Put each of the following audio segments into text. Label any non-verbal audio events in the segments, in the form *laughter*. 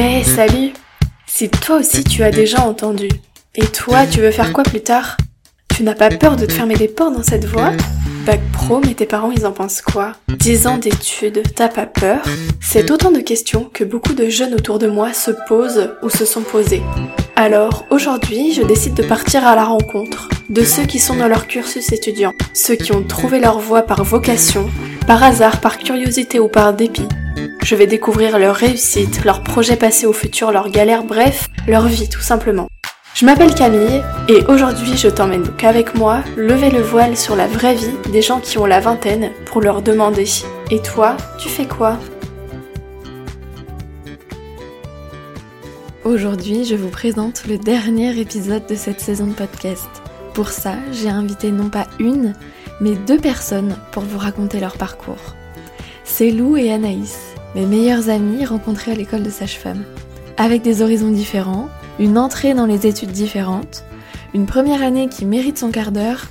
Hé, salut Si toi aussi tu as déjà entendu, et toi tu veux faire quoi plus tard? Tu n'as pas peur de te fermer des portes dans cette voie? Bac pro, mais tes parents ils en pensent quoi? 10 ans d'études, t'as pas peur? C'est autant de questions que beaucoup de jeunes autour de moi se posent ou se sont posées. Alors aujourd'hui, je décide de partir à la rencontre de ceux qui sont dans leur cursus étudiant, ceux qui ont trouvé leur voie par vocation, par hasard, par curiosité ou par dépit. Je vais découvrir leur réussite, leurs projets passés au futur, leurs galères, bref, leur vie tout simplement. Je m'appelle Camille et aujourd'hui je t'emmène donc avec moi lever le voile sur la vraie vie des gens qui ont la vingtaine pour leur demander Et toi, tu fais quoi? Aujourd'hui, je vous présente le dernier épisode de cette saison de podcast. Pour ça, j'ai invité non pas une, mais deux personnes pour vous raconter leur parcours. C'est Lou et Anaïs, mes meilleures amies rencontrées à l'école de sage-femme. Avec des horizons différents, une entrée dans les études différentes, une première année qui mérite son quart d'heure,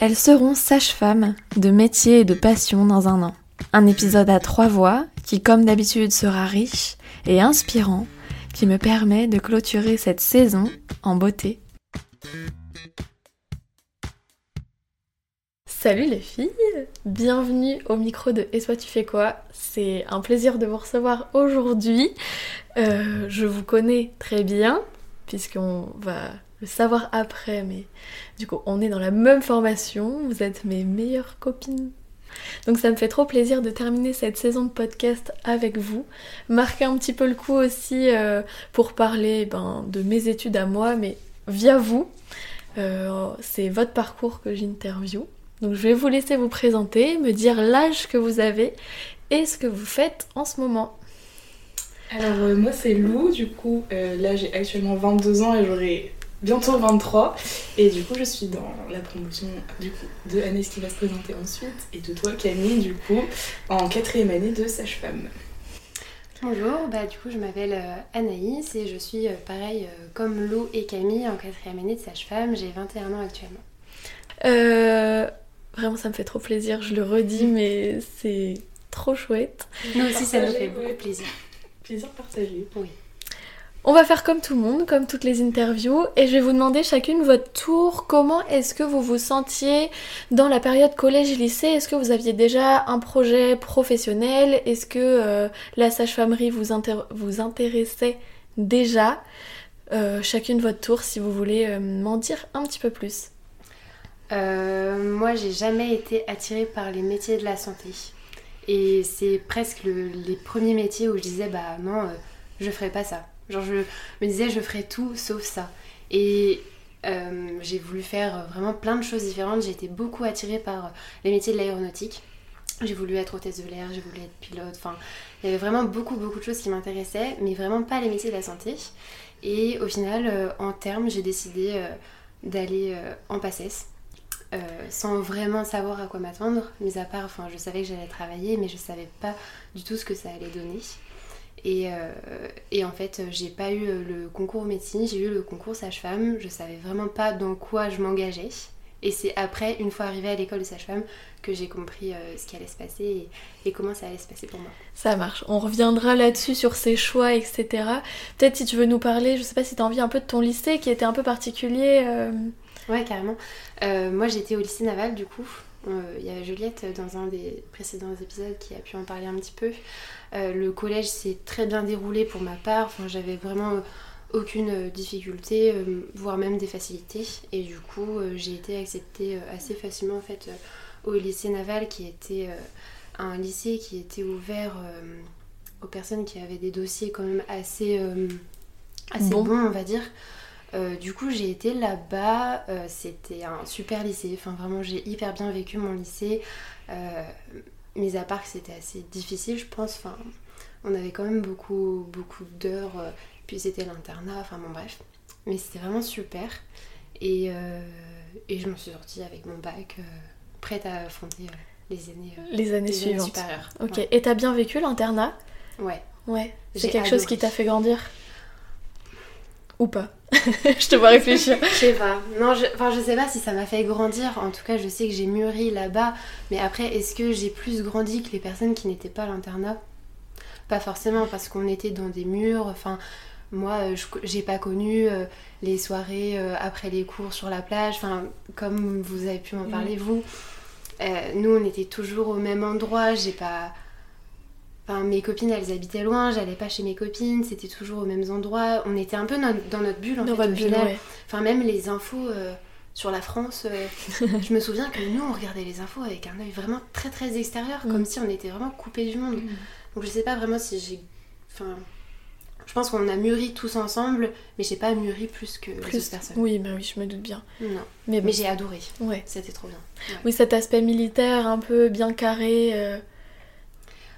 elles seront sages-femmes de métier et de passion dans un an. Un épisode à trois voix qui, comme d'habitude, sera riche et inspirant, qui me permet de clôturer cette saison en beauté. Salut les filles, bienvenue au micro de Et toi tu fais quoi? C'est un plaisir de vous recevoir aujourd'hui. Euh, je vous connais très bien, puisqu'on va le savoir après, mais du coup on est dans la même formation, vous êtes mes meilleures copines. Donc ça me fait trop plaisir de terminer cette saison de podcast avec vous, marquer un petit peu le coup aussi euh, pour parler ben, de mes études à moi, mais via vous. Euh, c'est votre parcours que j'interview. Donc je vais vous laisser vous présenter, me dire l'âge que vous avez et ce que vous faites en ce moment. Alors euh, moi c'est Lou, du coup euh, là j'ai actuellement 22 ans et j'aurai bientôt 23 et du coup je suis dans la promotion du coup de Annès qui va se présenter ensuite et de toi Camille du coup en quatrième année de sage-femme. Bonjour, bah du coup je m'appelle euh, Anaïs et je suis pareil comme Lou et Camille en quatrième année de sage-femme, j'ai 21 ans actuellement. Vraiment ça me fait trop plaisir, je le redis mais c'est trop chouette. Nous aussi ça nous fait beaucoup plaisir. Plaisir partagé. Oui. On va faire comme tout le monde, comme toutes les interviews, et je vais vous demander chacune votre tour. Comment est-ce que vous vous sentiez dans la période collège-lycée? Est-ce que vous aviez déjà un projet professionnel? Est-ce que euh, la sage-famerie vous, vous, intéressait déjà? Euh, Chacune votre tour, si vous voulez euh, m'en dire un petit peu plus. Moi, j'ai jamais été attirée par les métiers de la santé. Et c'est presque les premiers métiers où je disais, bah non, euh, je ferai pas ça. Genre, je me disais, je ferai tout sauf ça. Et euh, j'ai voulu faire vraiment plein de choses différentes. J'ai été beaucoup attirée par les métiers de l'aéronautique. J'ai voulu être hôtesse de l'air, j'ai voulu être pilote. Enfin, il y avait vraiment beaucoup, beaucoup de choses qui m'intéressaient, mais vraiment pas les métiers de la santé. Et au final, euh, en termes, j'ai décidé d'aller en PACES euh, sans vraiment savoir à quoi m'attendre, mis à part, enfin, je savais que j'allais travailler, mais je savais pas du tout ce que ça allait donner. Et, euh, et en fait, j'ai pas eu le concours médecine, j'ai eu le concours sage-femme. Je savais vraiment pas dans quoi je m'engageais. Et c'est après, une fois arrivée à l'école de sage-femme, que j'ai compris euh, ce qui allait se passer et, comment ça allait se passer pour moi. Ça marche. On reviendra là-dessus sur ses choix, etc. Peut-être si tu veux nous parler, je sais pas si tu as envie un peu de ton lycée qui était un peu particulier. Ouais, carrément. Euh, moi, j'étais au lycée naval, du coup. Euh, il y a Juliette dans un des précédents épisodes qui a pu en parler un petit peu. Euh, le collège s'est très bien déroulé pour ma part. Enfin, j'avais vraiment aucune difficulté, voire même des facilités. Et du coup, j'ai été acceptée assez facilement en fait au lycée naval, qui était un lycée qui était ouvert aux personnes qui avaient des dossiers quand même assez, assez bons, on va dire. Euh, du coup, j'ai été là-bas. Euh, c'était un super lycée. Enfin, vraiment, j'ai hyper bien vécu mon lycée. Euh, mis à part que c'était assez difficile, je pense. Enfin, on avait quand même beaucoup, beaucoup d'heures. puis c'était l'internat. Enfin, bon, bref. Mais c'était vraiment super. Et, et, je me suis sortie avec mon bac, prête à affronter les années, les années suivantes. supérieures. Ok. Et t'as bien vécu l'internat? Ouais. Ouais. C'est quelque chose qui t'a fait grandir? Ou pas *laughs* Je te vois réfléchir. je sais pas. Non, je... Enfin, je sais pas si ça m'a fait grandir. En tout cas, je sais que j'ai mûri là-bas. Mais après, est-ce que j'ai plus grandi que les personnes qui n'étaient pas à l'internat? Pas forcément parce qu'on était dans des murs. Enfin, moi, euh, je- j'ai pas connu euh, les soirées euh, après les cours sur la plage. Enfin, comme vous avez pu m'en Mhm. parler vous, euh, nous on était toujours au même endroit. J'ai pas. Enfin, mes copines, elles habitaient loin, j'allais pas chez mes copines, c'était toujours aux mêmes endroits. On était un peu no- dans notre bulle en Dans fait, votre au bulle, final. ouais. Enfin, même les infos euh, sur la France, euh, *laughs* je me souviens que nous, on regardait les infos avec un œil vraiment très très extérieur, Mm. comme si on était vraiment coupé du monde. Mm. Donc je sais pas vraiment si j'ai. Enfin. Je pense qu'on a mûri tous ensemble, mais j'ai pas mûri plus que les Plus. autres personnes. Oui, bah oui, je me doute bien. Non. Mais, bon, Mais j'ai adoré. ouais. C'était trop bien. Oui, cet aspect militaire un peu bien carré, euh,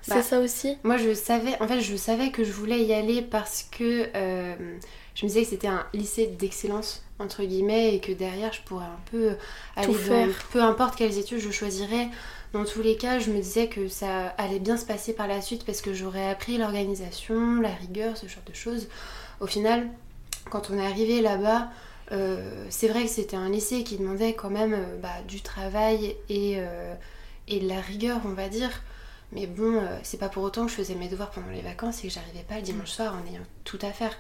c'est Bah, ça aussi Moi, je savais, en fait, je savais que je voulais y aller parce que euh, je me disais que c'était un lycée d'excellence entre guillemets et que derrière, je pourrais un peu aller Tout dans faire. peu importe quelles études je choisirais. Dans tous les cas, je me disais que ça allait bien se passer par la suite parce que j'aurais appris l'organisation, la rigueur, ce genre de choses. Au final, quand on est arrivé là-bas, euh, c'est vrai que c'était un lycée qui demandait quand même euh, bah, du travail et, euh, et de la rigueur, on va dire. Mais bon, euh, c'est pas pour autant que je faisais mes devoirs pendant les vacances et que j'arrivais pas le dimanche soir en ayant tout à faire.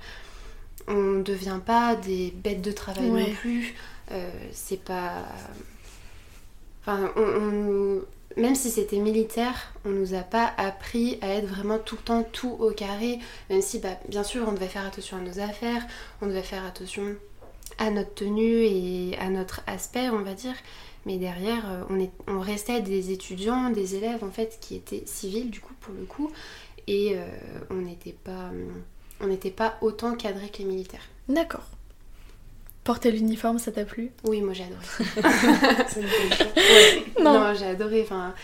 On ne devient pas des bêtes de travail Ouais. non plus. Euh, c'est pas. Enfin, on, on- même si c'était militaire, on nous a pas appris à être vraiment tout le temps tout au carré. Même si, bah, bien sûr, on devait faire attention à nos affaires, on devait faire attention à notre tenue et à notre aspect, on va dire. Mais derrière, euh, on, est, on restait des étudiants, des élèves en fait qui étaient civils du coup pour le coup, et euh, on n'était pas, on n'était pas autant cadrés que les militaires. D'accord. Porter l'uniforme, ça t'a plu? Oui, moi j'ai adoré. *laughs* Chaud. Non. Non, j'ai adoré. Enfin,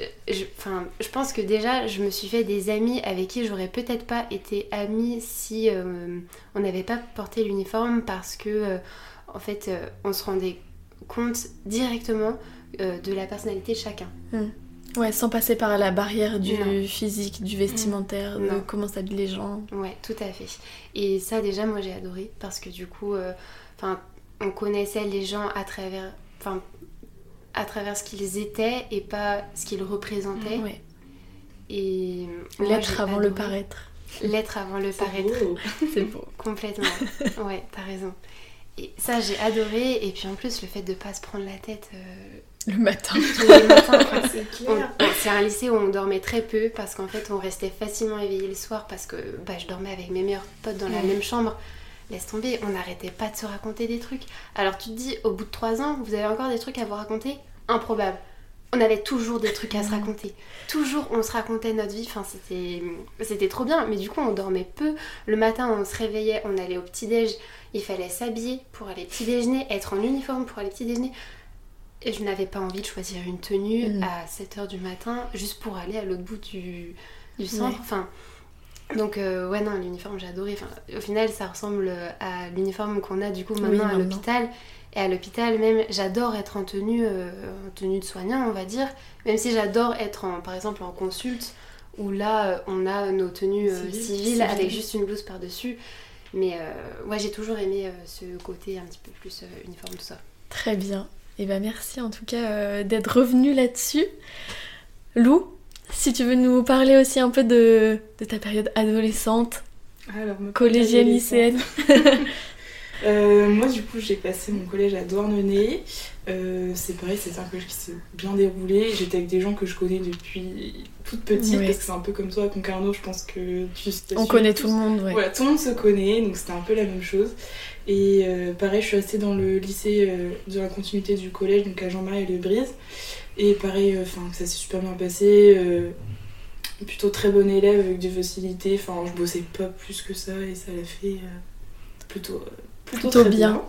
euh, je, enfin, je pense que déjà, je me suis fait des amis avec qui j'aurais peut-être pas été amie si euh, on n'avait pas porté l'uniforme parce que, euh, en fait, euh, on se rendait compte directement euh, de la personnalité de chacun. Ouais, sans passer par la barrière du Non. physique, du vestimentaire, de Non. comment s'habillent les gens. Ouais, tout à fait. Et ça, déjà, moi, j'ai adoré parce que du coup, euh, enfin, on connaissait les gens à travers, enfin, à travers ce qu'ils étaient et pas ce qu'ils représentaient. Ouais. Et L'être avant le paraître. L'être avant le C'est paraître. beau. *laughs* C'est beau. Complètement. Ouais, t'as raison. Et ça, j'ai adoré. Et puis en plus, le fait de pas se prendre la tête euh, Le matin. tous les matins. quoi. *laughs* C'est un lycée où on dormait très peu parce qu'en fait, on restait facilement éveillé le soir parce que bah, je dormais avec mes meilleurs potes dans la même chambre. Laisse tomber, on n'arrêtait pas de se raconter des trucs. Alors tu te dis, au bout de trois ans, vous avez encore des trucs à vous raconter? Improbable. On avait toujours des trucs à se raconter. Toujours, on se racontait notre vie. Enfin, c'était, c'était trop bien. Mais du coup, on dormait peu. Le matin, on se réveillait, on allait au petit-déj. Il fallait s'habiller pour aller petit déjeuner, être en uniforme pour aller petit déjeuner. Et je n'avais pas envie de choisir une tenue Mm. à 7h du matin juste pour aller à l'autre bout du, du centre. Ouais. Enfin, donc, euh, ouais, non, l'uniforme, j'ai adoré. Enfin, au final, ça ressemble à l'uniforme qu'on a du coup maintenant Oui, à l'hôpital. Et à l'hôpital, même, j'adore être en tenue, euh, en tenue de soignant, on va dire. Même si j'adore être, en, par exemple, en consulte, où là, euh, on a nos tenues euh, Civiles. avec juste une blouse par-dessus. Mais euh, ouais, j'ai toujours aimé euh, ce côté un petit peu plus euh, uniforme, tout ça. Très bien. Et ben merci en tout cas euh, d'être revenu là-dessus. Lou, si tu veux nous parler aussi un peu de, de ta période adolescente, Alors, collégienne, adolescente. lycéenne. *laughs* Euh, moi, du coup, j'ai passé mon collège à Douarnenez. Euh, c'est pareil, c'est un collège qui s'est bien déroulé. J'étais avec des gens que je connais depuis toute petite, parce que c'est un peu comme toi à Concarneau, je pense que tu On connaît tout le monde, ouais. Tout le monde se connaît, donc c'était un peu la même chose. Et euh, pareil, je suis restée dans le lycée de la continuité du collège, donc à Jean-Marie et Le Brise. Et pareil, enfin, ça s'est super bien passé. plutôt très bon élève avec des facilités. Enfin, je bossais pas plus que ça et ça l'a fait euh, plutôt, euh, plutôt, bien. bien.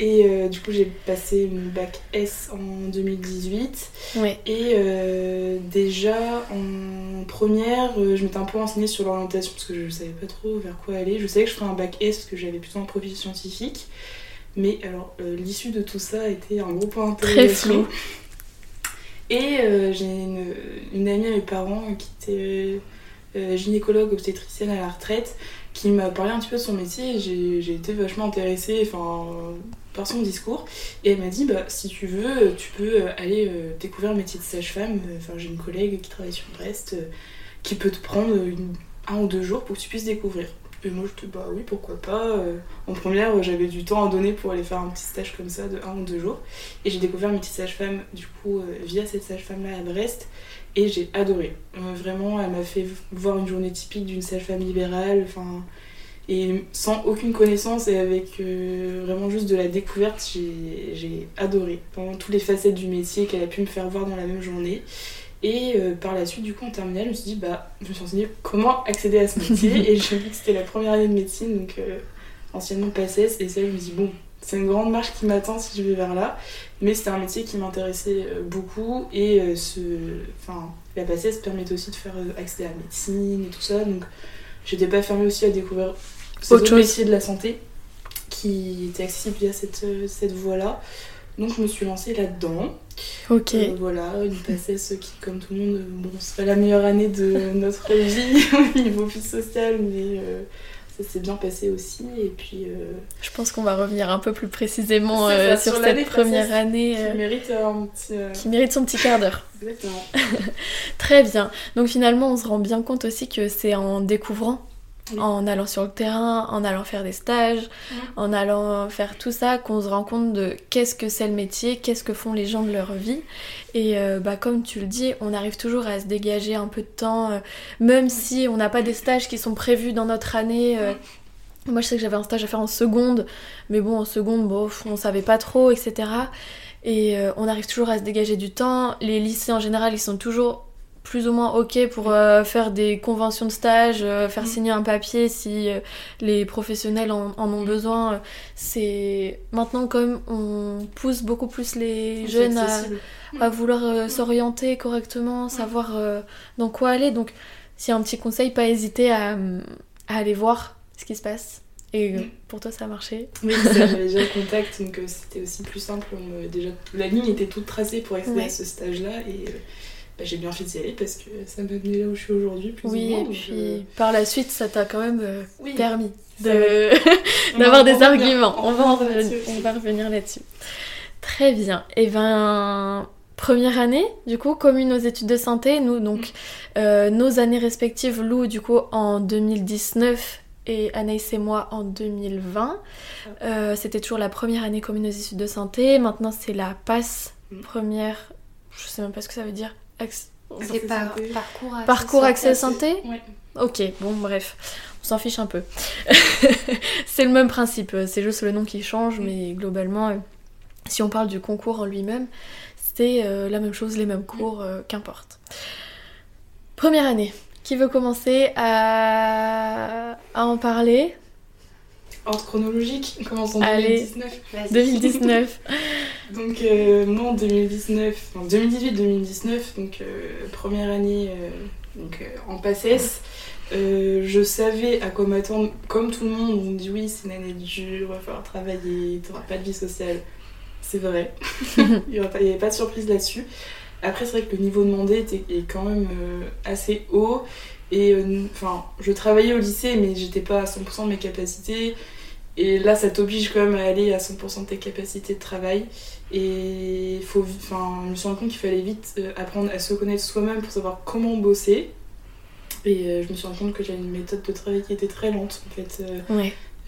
Et euh, du coup, j'ai passé une bac S en 2018. Ouais. Et euh, déjà en première, euh, je m'étais un peu renseignée sur l'orientation parce que je savais pas trop vers quoi aller. Je savais que je ferais un bac S parce que j'avais plutôt un profil scientifique. Mais alors, l'issue de tout ça a été un gros point Très d'interrogation. flou. Et j'ai une, une amie à mes parents qui était gynécologue obstétricienne à la retraite qui m'a parlé un petit peu de son métier et j'ai été vachement intéressée enfin, par son discours. Et elle m'a dit bah, si tu veux, tu peux aller euh, découvrir le métier de sage-femme. Enfin, j'ai une collègue qui travaille sur Brest euh, qui peut te prendre un ou deux jours pour que tu puisses découvrir. Et moi, je te bah oui, pourquoi pas. Euh, en première, j'avais du temps à donner pour aller faire un petit stage comme ça de un ou deux jours. Et j'ai découvert mes petites sages-femmes, du coup, via cette sage-femme-là à Brest. Et j'ai adoré. vraiment, elle m'a fait voir une journée typique d'une sage-femme libérale. Enfin, et sans aucune connaissance et avec vraiment juste de la découverte, j'ai adoré. Pendant toutes les facettes du métier qu'elle a pu me faire voir dans la même journée. Et euh, par la suite, du coup, en terminale, je me suis dit, bah, je me suis renseignée comment accéder à ce métier. *laughs* et j'ai vu que c'était la première année de médecine, donc euh, anciennement PACES. Et ça, je me dis, bon, c'est une grande marche qui m'attend si je vais vers là. Mais c'était un métier qui m'intéressait euh, beaucoup. Et ce, enfin, la PACES permet aussi de faire accéder à la médecine et tout ça. Donc, j'étais pas fermée aussi à découvrir ces autres métiers de la santé qui étaient accessibles via cette, cette voie-là. Donc, je me suis lancée là-dedans. Ok. Euh, voilà, une passesse qui, comme tout le monde, bon, c'est pas la meilleure année de notre vie *laughs* au niveau plus social, mais euh, ça s'est bien passé aussi. Et puis. Euh, Je pense qu'on va revenir un peu plus précisément sur, cette première année. Qui mérite un petit. Qui mérite son petit quart d'heure. *laughs* Exactement. *laughs* Très bien. Donc finalement, on se rend bien compte aussi que c'est en découvrant en allant sur le terrain, en allant faire des stages, en allant faire tout ça, qu'on se rend compte de qu'est-ce que c'est le métier, qu'est-ce que font les gens de leur vie. Et euh, bah, comme tu le dis, on arrive toujours à se dégager un peu de temps, euh, même si on n'a pas des stages qui sont prévus dans notre année. Euh. moi, je sais que j'avais un stage à faire en seconde, mais bon, en seconde, bon, on savait pas trop, etc. Et on arrive toujours à se dégager du temps. Les lycées en général, ils sont toujours plus ou moins ok pour euh, faire des conventions de stage, euh, faire mm. signer un papier si euh, les professionnels en, ont besoin. C'est maintenant comme on pousse beaucoup plus les jeunes à, vouloir s'orienter correctement, savoir dans quoi aller. Donc s'il y a un petit conseil, pas hésiter à, aller voir ce qui se passe. Et mm. pour toi, ça a marché Oui, j'avais *laughs* déjà le contact, donc c'était aussi plus simple. déjà, la ligne était toute tracée pour accéder à ce stage-là. Et bah, j'ai bien fait d'y aller parce que ça m'a amené là où je suis aujourd'hui, plus oui, ou moins. et puis euh, par la suite, ça t'a quand même euh, permis *laughs* d'avoir des arguments. On, va, on va revenir là-dessus. Très bien. Et eh ben, première année, du coup, commune aux études de santé, nous, donc, mm. euh, nos années respectives, Lou, du coup, en 2019 et Anaïs et moi en 2020. Ah. C'était toujours la première année commune aux études de santé. Maintenant, c'est la passe mm. première. Je sais même pas ce que ça veut dire. C'est parcours accès Parcours accès santé, Ok, bon, bref, on s'en fiche un peu. *laughs* c'est le même principe, c'est juste le nom qui change, mais globalement, euh, si on parle du concours en lui-même, c'est euh, la même chose, les mêmes cours, euh, qu'importe. Première année, qui veut commencer à, à en parler? Ordre chronologique, commençons en 2019. 2019. donc euh, moi en 2019, en 2018-2019, donc euh, première année euh, donc, en PACES, je savais à quoi m'attendre, comme tout le monde, on me dit oui c'est une année dure, il va falloir travailler, tu n'auras pas de vie sociale. C'est vrai, *laughs* il n'y avait pas de surprise là-dessus. Après c'est vrai que le niveau demandé était, est quand même assez haut et enfin, je travaillais au lycée, mais j'étais pas à 100% de mes capacités. Et là, ça t'oblige quand même à aller à 100% de tes capacités de travail. Et faut, enfin, je me suis rendu compte qu'il fallait vite euh, apprendre à se connaître soi-même pour savoir comment bosser. Et euh, je me suis rendu compte que j'avais une méthode de travail qui était très lente. En fait,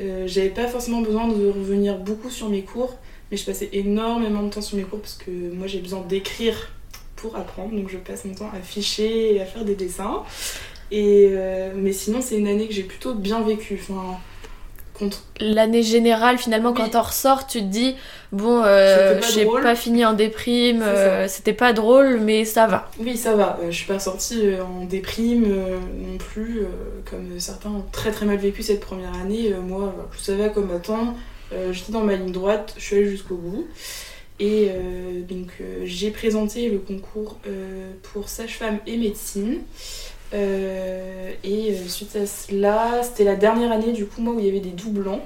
euh, j'avais pas forcément besoin de revenir beaucoup sur mes cours, mais je passais énormément de temps sur mes cours parce que moi j'ai besoin d'écrire pour apprendre. Donc je passe mon temps à ficher et à faire des dessins. Et, mais sinon, c'est une année que j'ai plutôt bien vécue. Enfin, l'année générale finalement quand t'en ressors tu te dis bon euh, j'ai pas fini en déprime euh, c'était pas drôle mais ça va. Oui ça va. Euh, je suis pas sortie en déprime non plus comme certains ont très très mal vécu cette première année. Moi je savais à quoi m'attendre. J'étais dans ma ligne droite je suis allée jusqu'au bout. Et donc j'ai présenté le concours pour sage-femme et médecine et euh, suite à cela, c'était la dernière année du coup moi où il y avait des doublons.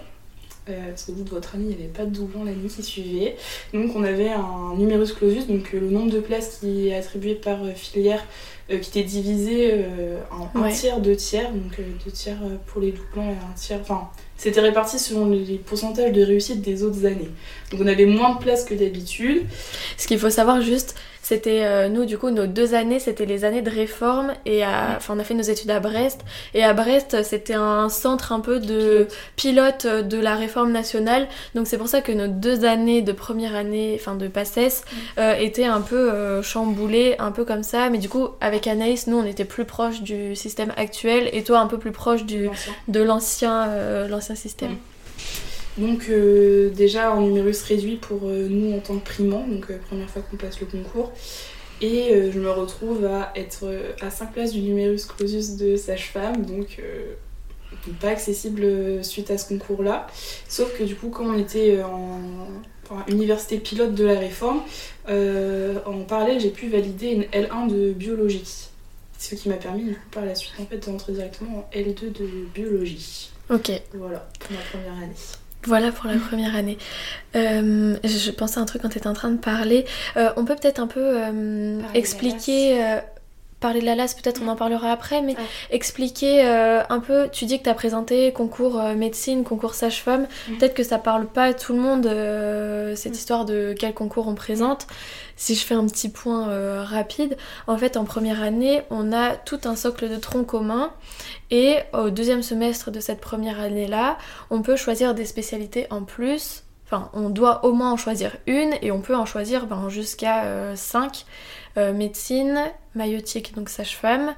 Euh, parce que vous de votre année, il n'y avait pas de doublons l'année qui suivait. Donc on avait un numerus clausus, donc le nombre de places qui est attribué par filière qui était divisé en un tiers, deux tiers, donc deux tiers pour les doublons et un tiers. Enfin, c'était réparti selon les pourcentages de réussite des autres années. Donc on avait moins de place que d'habitude. Ce qu'il faut savoir juste, c'était euh, nous du coup nos deux années, c'était les années de réforme et à, enfin on a fait nos études à Brest et à Brest c'était un centre un peu de pilote de la réforme nationale. Donc c'est pour ça que nos deux années de première année, enfin de PACES, euh, étaient un peu euh, chamboulées, un peu comme ça. Mais du coup avec Anaïs, nous on était plus proche du système actuel et toi un peu plus proche du de l'ancien euh, système. Donc euh, déjà en numérus réduit pour euh, nous en tant que primants, donc première fois qu'on passe le concours. Et je me retrouve à être à 5 places du numérus clausus de sage-femme, donc pas accessible suite à ce concours-là. Sauf que du coup, comme on était en université pilote de la réforme, en parallèle j'ai pu valider une L1 de biologie. Ce qui m'a permis du coup par la suite en fait d'entrer directement en L2 de biologie. Ok. Voilà, pour ma première année. Voilà pour la première année. Euh, je pensais à un truc quand tu étais en train de parler. Euh, on peut peut-être un peu euh, expliquer. Parler de la LAS, peut-être on en parlera après, mais Ouais. expliquer euh, un peu. Tu dis que tu as présenté concours euh, médecine, concours sage-femme. Mm. Peut-être que ça parle pas à tout le monde, euh, cette histoire de quel concours on présente. Si je fais un petit point euh, rapide, en fait, en première année, on a tout un socle de tronc commun. Et au deuxième semestre de cette première année-là, on peut choisir des spécialités en plus. Enfin, on doit au moins en choisir une et on peut en choisir ben, jusqu'à 5. Médecine, maïotique, donc sage-femme,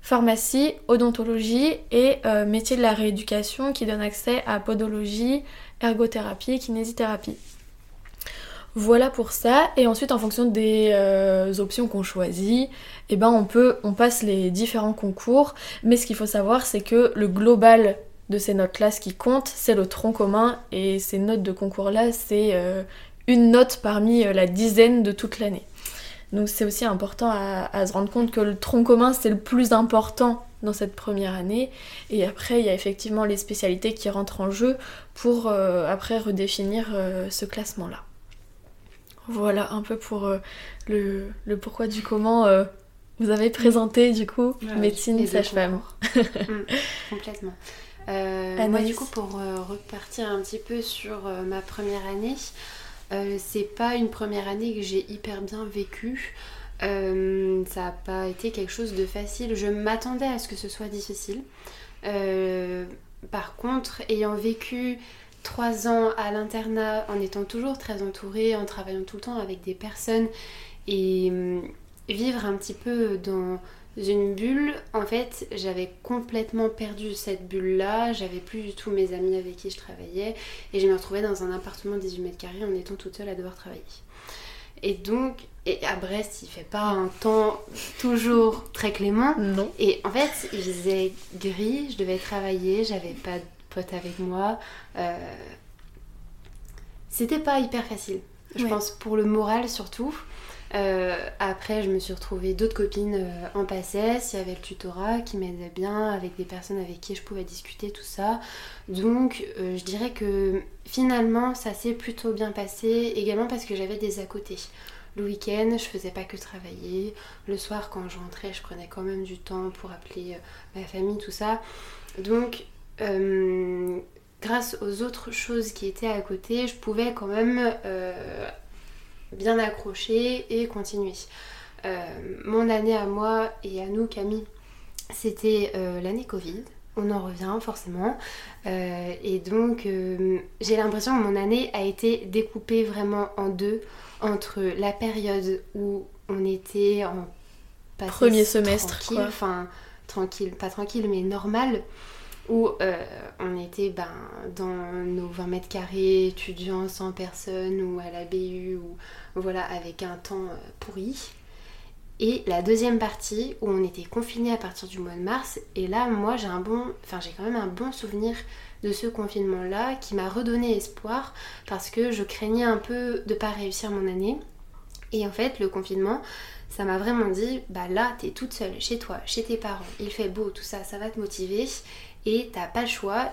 pharmacie, odontologie et euh, métier de la rééducation qui donne accès à podologie, ergothérapie, kinésithérapie. Voilà pour ça. Et ensuite, en fonction des euh, options qu'on choisit, eh ben on peut, on passe les différents concours. Mais ce qu'il faut savoir, c'est que le global de ces notes-là, ce qui compte, c'est le tronc commun. Et ces notes de concours-là, c'est euh, une note parmi euh, la dizaine de toute l'année. Donc c'est aussi important à, à se rendre compte que le tronc commun, c'est le plus important dans cette première année. Et après, il y a effectivement les spécialités qui rentrent en jeu pour euh, après redéfinir euh, ce classement-là. Voilà un peu pour euh, le, le pourquoi du comment vous avez présenté du coup Ouais, médecine sage-femme. *laughs* Mm, complètement. Moi, du coup, pour repartir un petit peu sur ma première année, c'est pas une première année que j'ai hyper bien vécue. Euh, ça n'a pas été quelque chose de facile. Je m'attendais à ce que ce soit difficile. Euh, par contre, ayant vécu trois ans à l'internat, en étant toujours très entourée, en travaillant tout le temps avec des personnes et hum, vivre un petit peu dans une bulle, en fait, j'avais complètement perdu cette bulle-là. J'avais plus du tout mes amis avec qui je travaillais. Et je me retrouvais dans un appartement de 18 mètres carrés en étant toute seule à devoir travailler. Et donc, et à Brest, il fait pas un temps toujours très clément. Non. Et en fait, il faisait gris, je devais travailler, j'avais pas de potes avec moi. Euh, C'était pas hyper facile. Je Ouais. pense pour le moral surtout. Euh, après, je me suis retrouvée d'autres copines euh, en PACES. Il y avait le tutorat qui m'aidait bien, avec des personnes avec qui je pouvais discuter, tout ça. Donc, euh, je dirais que finalement, ça s'est plutôt bien passé, également parce que j'avais des à côté. Le week-end, je faisais pas que travailler. Le soir, quand je rentrais, je prenais quand même du temps pour appeler ma famille, tout ça. Donc, grâce aux autres choses qui étaient à côté, je pouvais quand même bien accrocher et continuer. Euh, mon année à moi et à nous, Camille, c'était euh, l'année Covid. On en revient forcément. Euh, et donc, j'ai l'impression que mon année a été découpée vraiment en deux entre la période où on était en Premier semestre, tranquille, quoi. enfin tranquille, pas tranquille, mais normal, où euh, on était ben, dans nos 20 mètres carrés, étudiants, 100 personnes, ou à la BU, ou voilà, avec un temps euh, pourri. Et la deuxième partie où on était confinés à partir du mois de mars. Et là, moi, j'ai un bon, enfin, j'ai quand même un bon souvenir de ce confinement-là qui m'a redonné espoir parce que je craignais un peu de pas réussir mon année. Et en fait, le confinement, ça m'a vraiment dit, bah là, t'es toute seule chez toi, chez tes parents, il fait beau, tout ça, ça va te motiver et t'as pas le choix.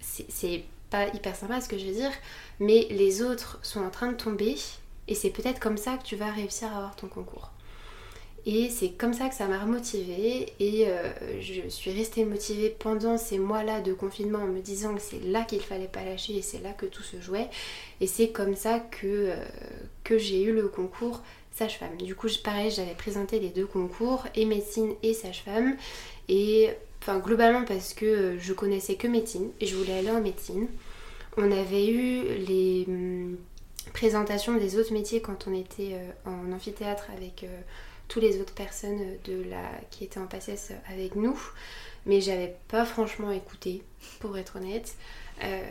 C'est pas hyper sympa ce que je veux dire, mais les autres sont en train de tomber et c'est peut-être comme ça que tu vas réussir à avoir ton concours. Et c'est comme ça que ça m'a remotivée et euh, je suis restée motivée pendant ces mois-là de confinement en me disant que c'est là qu'il fallait pas lâcher et c'est là que tout se jouait. Et c'est comme ça que, euh, que j'ai eu le concours sage-femme. Du coup, pareil, j'avais présenté les deux concours, et médecine et sage-femme. Et enfin, globalement parce que euh, je connaissais que médecine et je voulais aller en médecine. On avait eu les hum, présentations des autres métiers quand on était en amphithéâtre avec toutes les autres personnes de la, qui étaient en passesse avec nous, mais j'avais pas franchement écouté, pour être honnête. Euh,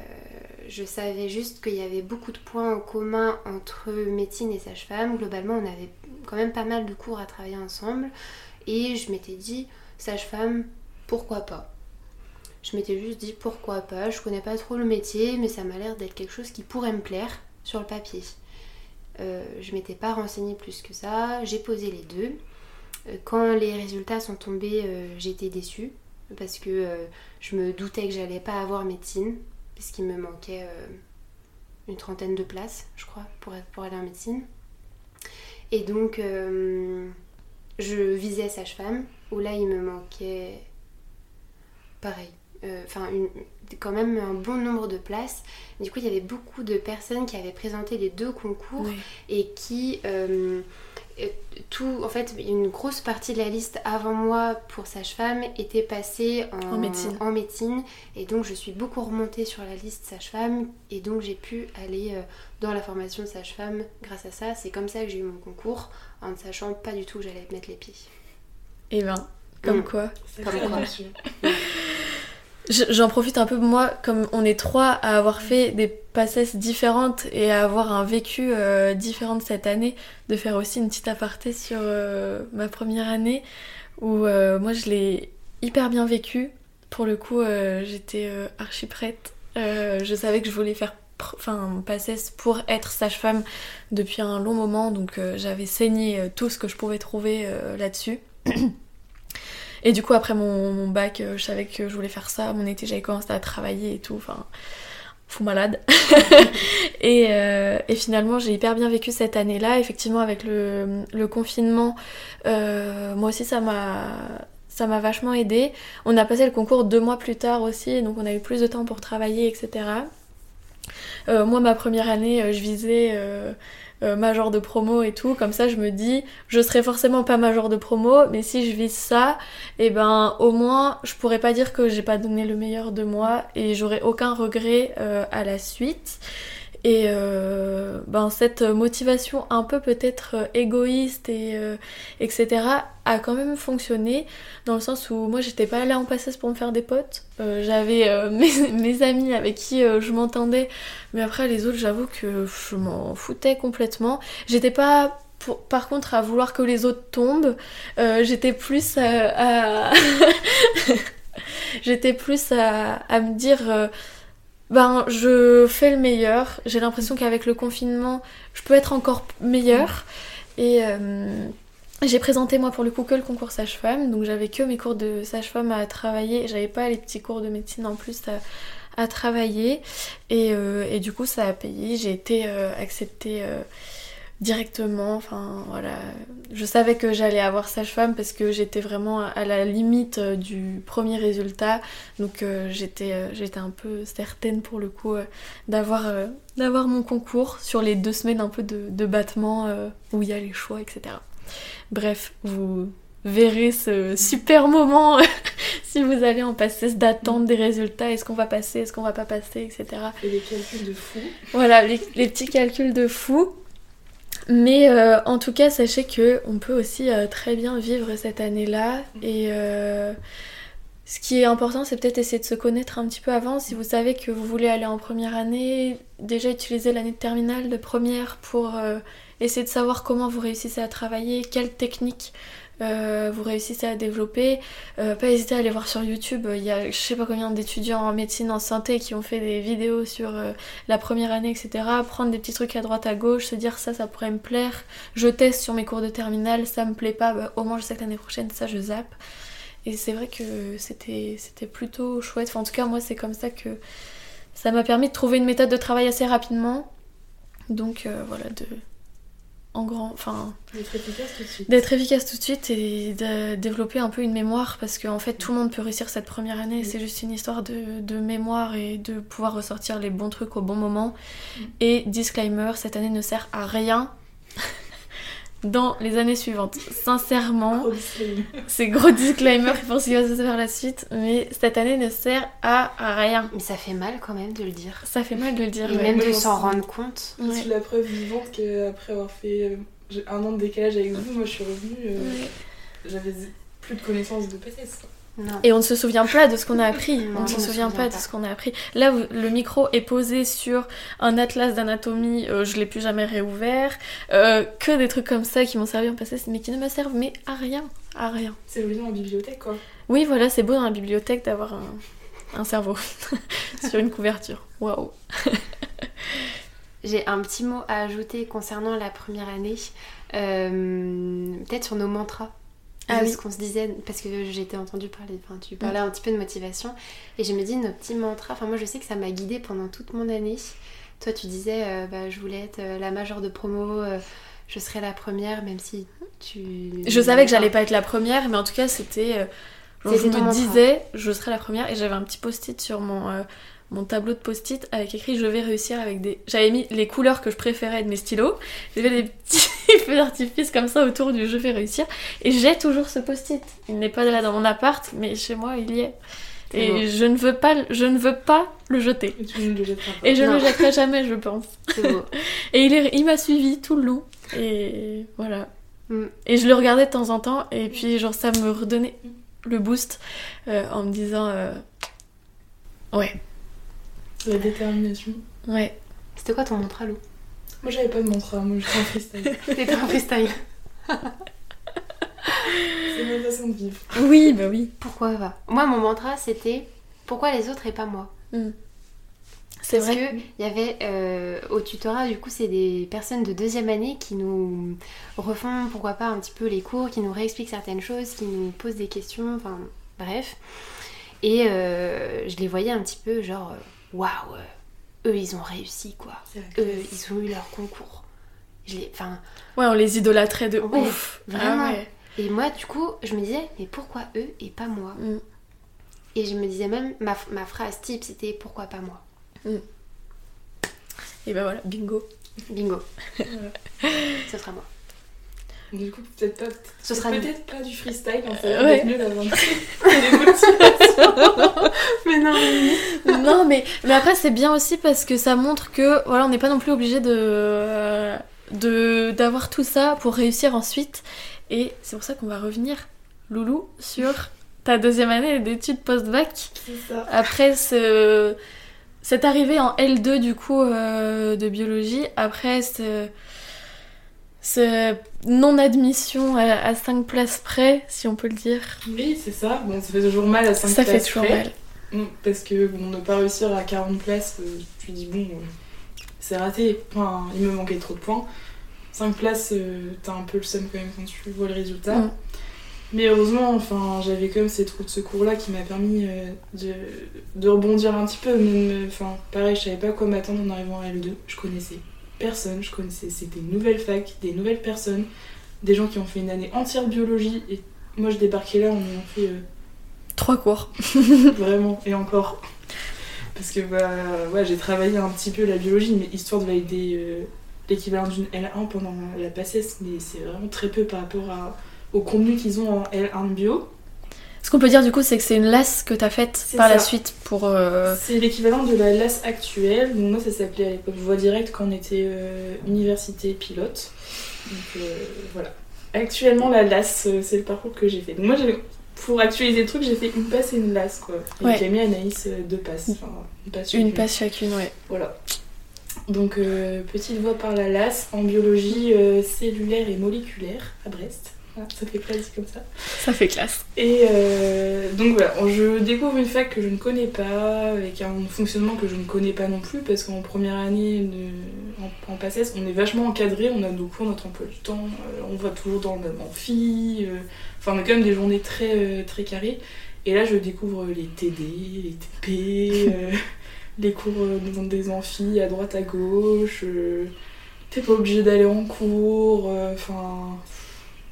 je savais juste qu'il y avait beaucoup de points en commun entre médecine et sage-femme. Globalement, on avait quand même pas mal de cours à travailler ensemble. Et je m'étais dit, sage-femme, pourquoi pas Je m'étais juste dit, pourquoi pas Je connais pas trop le métier, mais ça m'a l'air d'être quelque chose qui pourrait me plaire sur le papier. Euh, je m'étais pas renseignée plus que ça, j'ai posé les deux. Euh, quand les résultats sont tombés, euh, j'étais déçue parce que je me doutais que j'allais pas avoir médecine, puisqu'il me manquait une trentaine de places, je crois, pour, pour aller en médecine. Et donc, je visais sage-femme, où là, il me manquait pareil, enfin, quand même un bon nombre de places. Du coup, il y avait beaucoup de personnes qui avaient présenté les deux concours et qui euh, euh, tout, en fait, une grosse partie de la liste avant moi pour sage-femme était passée en, médecine. en, médecine. Et donc, je suis beaucoup remontée sur la liste sage-femme. Et donc, j'ai pu aller euh, dans la formation sage-femme grâce à ça. C'est comme ça que j'ai eu mon concours, en ne sachant pas du tout où j'allais mettre les pieds. Et eh ben, comme Mm. quoi. Comme quoi. J'en profite un peu, moi, comme on est trois à avoir fait des passesses différentes et à avoir un vécu euh, différent de cette année, de faire aussi une petite aparté sur euh, ma première année où euh, moi je l'ai hyper bien vécu. Pour le coup, j'étais archi prête. Je savais que je voulais faire enfin passesse pour être sage-femme depuis un long moment, donc j'avais saigné tout ce que je pouvais trouver là-dessus. *clears throat* Et du coup, après mon, mon bac, euh, je savais que je voulais faire ça. Mon été, j'avais commencé à travailler et tout. Enfin, fou malade. *laughs* et, euh, et finalement, j'ai hyper bien vécu cette année-là. Effectivement, avec le, le confinement, euh, moi aussi, ça m'a. Ça m'a vachement aidé. On a passé le concours deux mois plus tard aussi, donc on a eu plus de temps pour travailler, etc. Euh, moi, ma première année, euh, je visais euh, euh, major de promo et tout. Comme ça, je me dis, je serai forcément pas major de promo, mais si je vise ça, et ben au moins, je pourrais pas dire que j'ai pas donné le meilleur de moi et j'aurai aucun regret à la suite. Et euh, ben cette motivation un peu peut-être euh, égoïste et euh, etc a quand même fonctionné dans le sens où moi j'étais pas là en passeuse pour me faire des potes. J'avais *laughs* mes, amis avec qui je m'entendais, mais après les autres j'avoue que je m'en foutais complètement. J'étais pas par contre à vouloir que les autres tombent. *laughs* J'étais plus à, j'étais plus à, me dire ben je fais le meilleur. J'ai l'impression qu'avec le confinement je peux être encore meilleure. Et euh, j'ai présenté moi pour le coup que le concours sage-femme, donc j'avais que mes cours de sage-femme à travailler, j'avais pas les petits cours de médecine en plus à, à travailler, et, euh, et du coup ça a payé, j'ai été euh, acceptée euh, directement, enfin voilà, je savais que j'allais avoir sage-femme parce que j'étais vraiment à la limite euh, du premier résultat, donc euh, j'étais euh, j'étais un peu certaine pour le coup euh, d'avoir d'avoir mon concours sur les deux semaines un peu de, de battement où il y a les choix, etc. Bref, vous verrez ce super moment *laughs* si vous allez en passer d'attente des résultats, est-ce qu'on va passer, est-ce qu'on va pas passer, etc. Et les calculs de fou. Voilà, les, les petits calculs de fou. Mais euh, en tout cas, sachez que on peut aussi euh, très bien vivre cette année-là. Et euh, ce qui est important, c'est peut-être essayer de se connaître un petit peu avant. Si vous savez que vous voulez aller en première année, déjà utiliser l'année de terminale, de première, pour essayer de savoir comment vous réussissez à travailler, quelles techniques euh, vous réussissez à développer. Euh, pas hésiter à aller voir sur YouTube. Il y a je sais pas combien d'étudiants en médecine, en santé qui ont fait des vidéos sur euh, la première année, etc. Prendre des petits trucs à droite, à gauche, se dire ça, ça pourrait me plaire. Je teste sur mes cours de terminale, ça me plaît pas, bah, au moins je sais que l'année prochaine, ça je zappe. Et c'est vrai que c'était c'était plutôt chouette. Enfin, en tout cas, moi, c'est comme ça que ça m'a permis de trouver une méthode de travail assez rapidement. Donc voilà, de en grand. Enfin, D'être efficace tout de suite. d'être efficace tout de suite et de développer un peu une mémoire parce qu'en fait tout le monde peut réussir cette première année. C'est juste une histoire de, de mémoire et de pouvoir ressortir les bons trucs au bon moment. Mm. Et disclaimer, cette année ne sert à rien. *laughs* Dans les années suivantes, sincèrement, Gros disclaimer. c'est gros disclaimer pour ce qui va se faire la suite, mais cette année ne sert à rien. Mais ça fait mal quand même de le dire. Ça fait mal de le dire. Et ouais. même de s'en rendre compte. Ouais. suis la preuve vivante qu'après avoir fait euh, un an de décalage avec vous, moi je suis revenue, euh, Ouais. j'avais plus de connaissances de PSS. Non. Et on ne se souvient pas de ce qu'on a appris. Non, on ne se souvient pas pas. de ce qu'on a appris. Là, le micro est posé sur un atlas d'anatomie. euh, je l'ai plus jamais réouvert. euh, que des trucs comme ça qui m'ont servi en passé, mais qui ne me servent mais à rien, à rien. C'est joli en bibliothèque quoi. Oui, voilà, c'est beau dans la bibliothèque d'avoir un, un cerveau *laughs* sur une couverture. Waouh. J'ai un petit mot à ajouter concernant la première année. Euh, Peut-être sur nos mantras. Ah de oui. ce qu'on se disait, parce que j'ai été entendu parler, enfin tu parlais un petit peu de motivation, et je me dis nos petits mantras, enfin moi je sais que ça m'a guidée pendant toute mon année. Toi tu disais, euh, bah, je voulais être euh, la majeure de promo, euh, je serais la première, même si tu... Je savais que j'allais pas être la première, mais en tout cas, c'était. je me mantra. disais, je serai la première, et j'avais un petit post-it sur mon, mon tableau de post-it avec écrit Je vais réussir avec des. J'avais mis les couleurs que je préférais de mes stylos. J'avais des petits feux d'artifice comme ça autour du Je vais réussir. Et j'ai toujours ce post-it. Il n'est pas là dans mon appart, mais chez moi, il y est. Et je ne, veux pas, je ne veux pas le jeter. Et tu ne le. Et je ne le jetterai jamais, je pense. *laughs* Beau. *laughs* Et il, est- il m'a suivi tout le long. Et voilà. Mm. Et je le regardais de temps en temps. Et puis, genre, ça me redonnait le boost euh, en me disant euh, Ouais, La détermination. ouais. C'était quoi ton mantra, Lou Moi j'avais pas de mantra, moi j'étais en freestyle. *laughs* C'était un freestyle. C'est ma façon de vivre. Oui, bah oui. Pourquoi va? Moi mon mantra c'était pourquoi les autres et pas moi? C'est Parce vrai. que il y avait euh, au tutorat, du coup, c'est des personnes de deuxième année qui nous refont, pourquoi pas, un petit peu les cours, qui nous réexpliquent certaines choses, qui nous posent des questions, enfin, bref. Et euh, je les voyais un petit peu genre, euh, waouh, eux ils ont réussi quoi. Eux ils ont eu leur concours. Je les, enfin, Ouais, on les idolâtrait de Ouais, ouf. vraiment. Ah ouais. et moi, du coup, je me disais, mais pourquoi eux et pas moi Mm. Et je me disais même, ma, ma phrase type c'était pourquoi pas moi Et bah voilà, bingo. Bingo. *laughs* Ce sera moi. Du coup, peut-être pas, Ce sera peut-être pas du freestyle, hein, Euh, ouais. mieux d'avoir *laughs* des motivations. Mais non, non, mais, mais après, c'est bien aussi parce que ça montre que voilà, on n'est pas non plus obligé de de- d'avoir tout ça pour réussir ensuite. Et c'est pour ça qu'on va revenir, Loulou, sur ta deuxième année d'études post-bac. C'est ça. Après ce, cette arrivée en L2 du coup euh, de biologie, après ce, ce non-admission à, à 5 places près, si on peut le dire, Oui, c'est ça. Bon, ça fait toujours mal à 5 ça fait places toujours près. mal. Parce que bon, ne pas réussir à 40 places, euh, tu dis bon, euh, c'est raté. Enfin, il me manquait trop de points. 5 places, euh, t'as un peu le seum quand même quand tu vois le résultat. Mm. Mais heureusement, enfin, j'avais quand même cette roue de secours là qui m'a permis de, de rebondir un petit peu. Même, enfin, pareil, je savais pas quoi m'attendre en arrivant à L2. Je connaissais personne, je connaissais, c'était une nouvelle fac, des nouvelles personnes, des gens qui ont fait une année entière de biologie. Et moi, je débarquais là en ayant fait euh, Trois cours. *laughs* Vraiment, et encore. Parce que bah, ouais, j'ai travaillé un petit peu la biologie, mais histoire de valider euh, l'équivalent d'une L1 pendant la PACES, mais c'est vraiment très peu par rapport à- au contenu qu'ils ont en L1 de bio. Ce qu'on peut dire du coup, c'est que c'est une lasse que t'as faite C'est par la suite pour. euh, C'est l'équivalent de la LAS actuelle. Donc moi, ça s'appelait à l'époque Voie Directe quand on était euh, université pilote. Donc euh, voilà. Actuellement, la LAS, euh, c'est le parcours que j'ai fait. Donc moi, pour actualiser le truc, j'ai fait une passe et une LAS, quoi. Et Ouais. j'ai mis Anaïs deux passes. Enfin, une passe une chacune. passe chacune, ouais. Voilà. Donc, petite voie par la LAS en biologie cellulaire et moléculaire à Brest. Voilà, ça fait classe comme ça. Ça fait classe. Et euh, donc voilà, je découvre une fac que je ne connais pas, avec un fonctionnement que je ne connais pas non plus, parce qu'en première année de, en, en PACES, on est vachement encadré, on a nos cours, notre emploi du temps, euh, on va toujours dans le même amphi, euh, enfin on a quand même des journées très, très carrées. Et là je découvre les TD, les TP, euh, *laughs* les cours dans des amphis à droite à gauche, t'es pas obligé d'aller en cours, enfin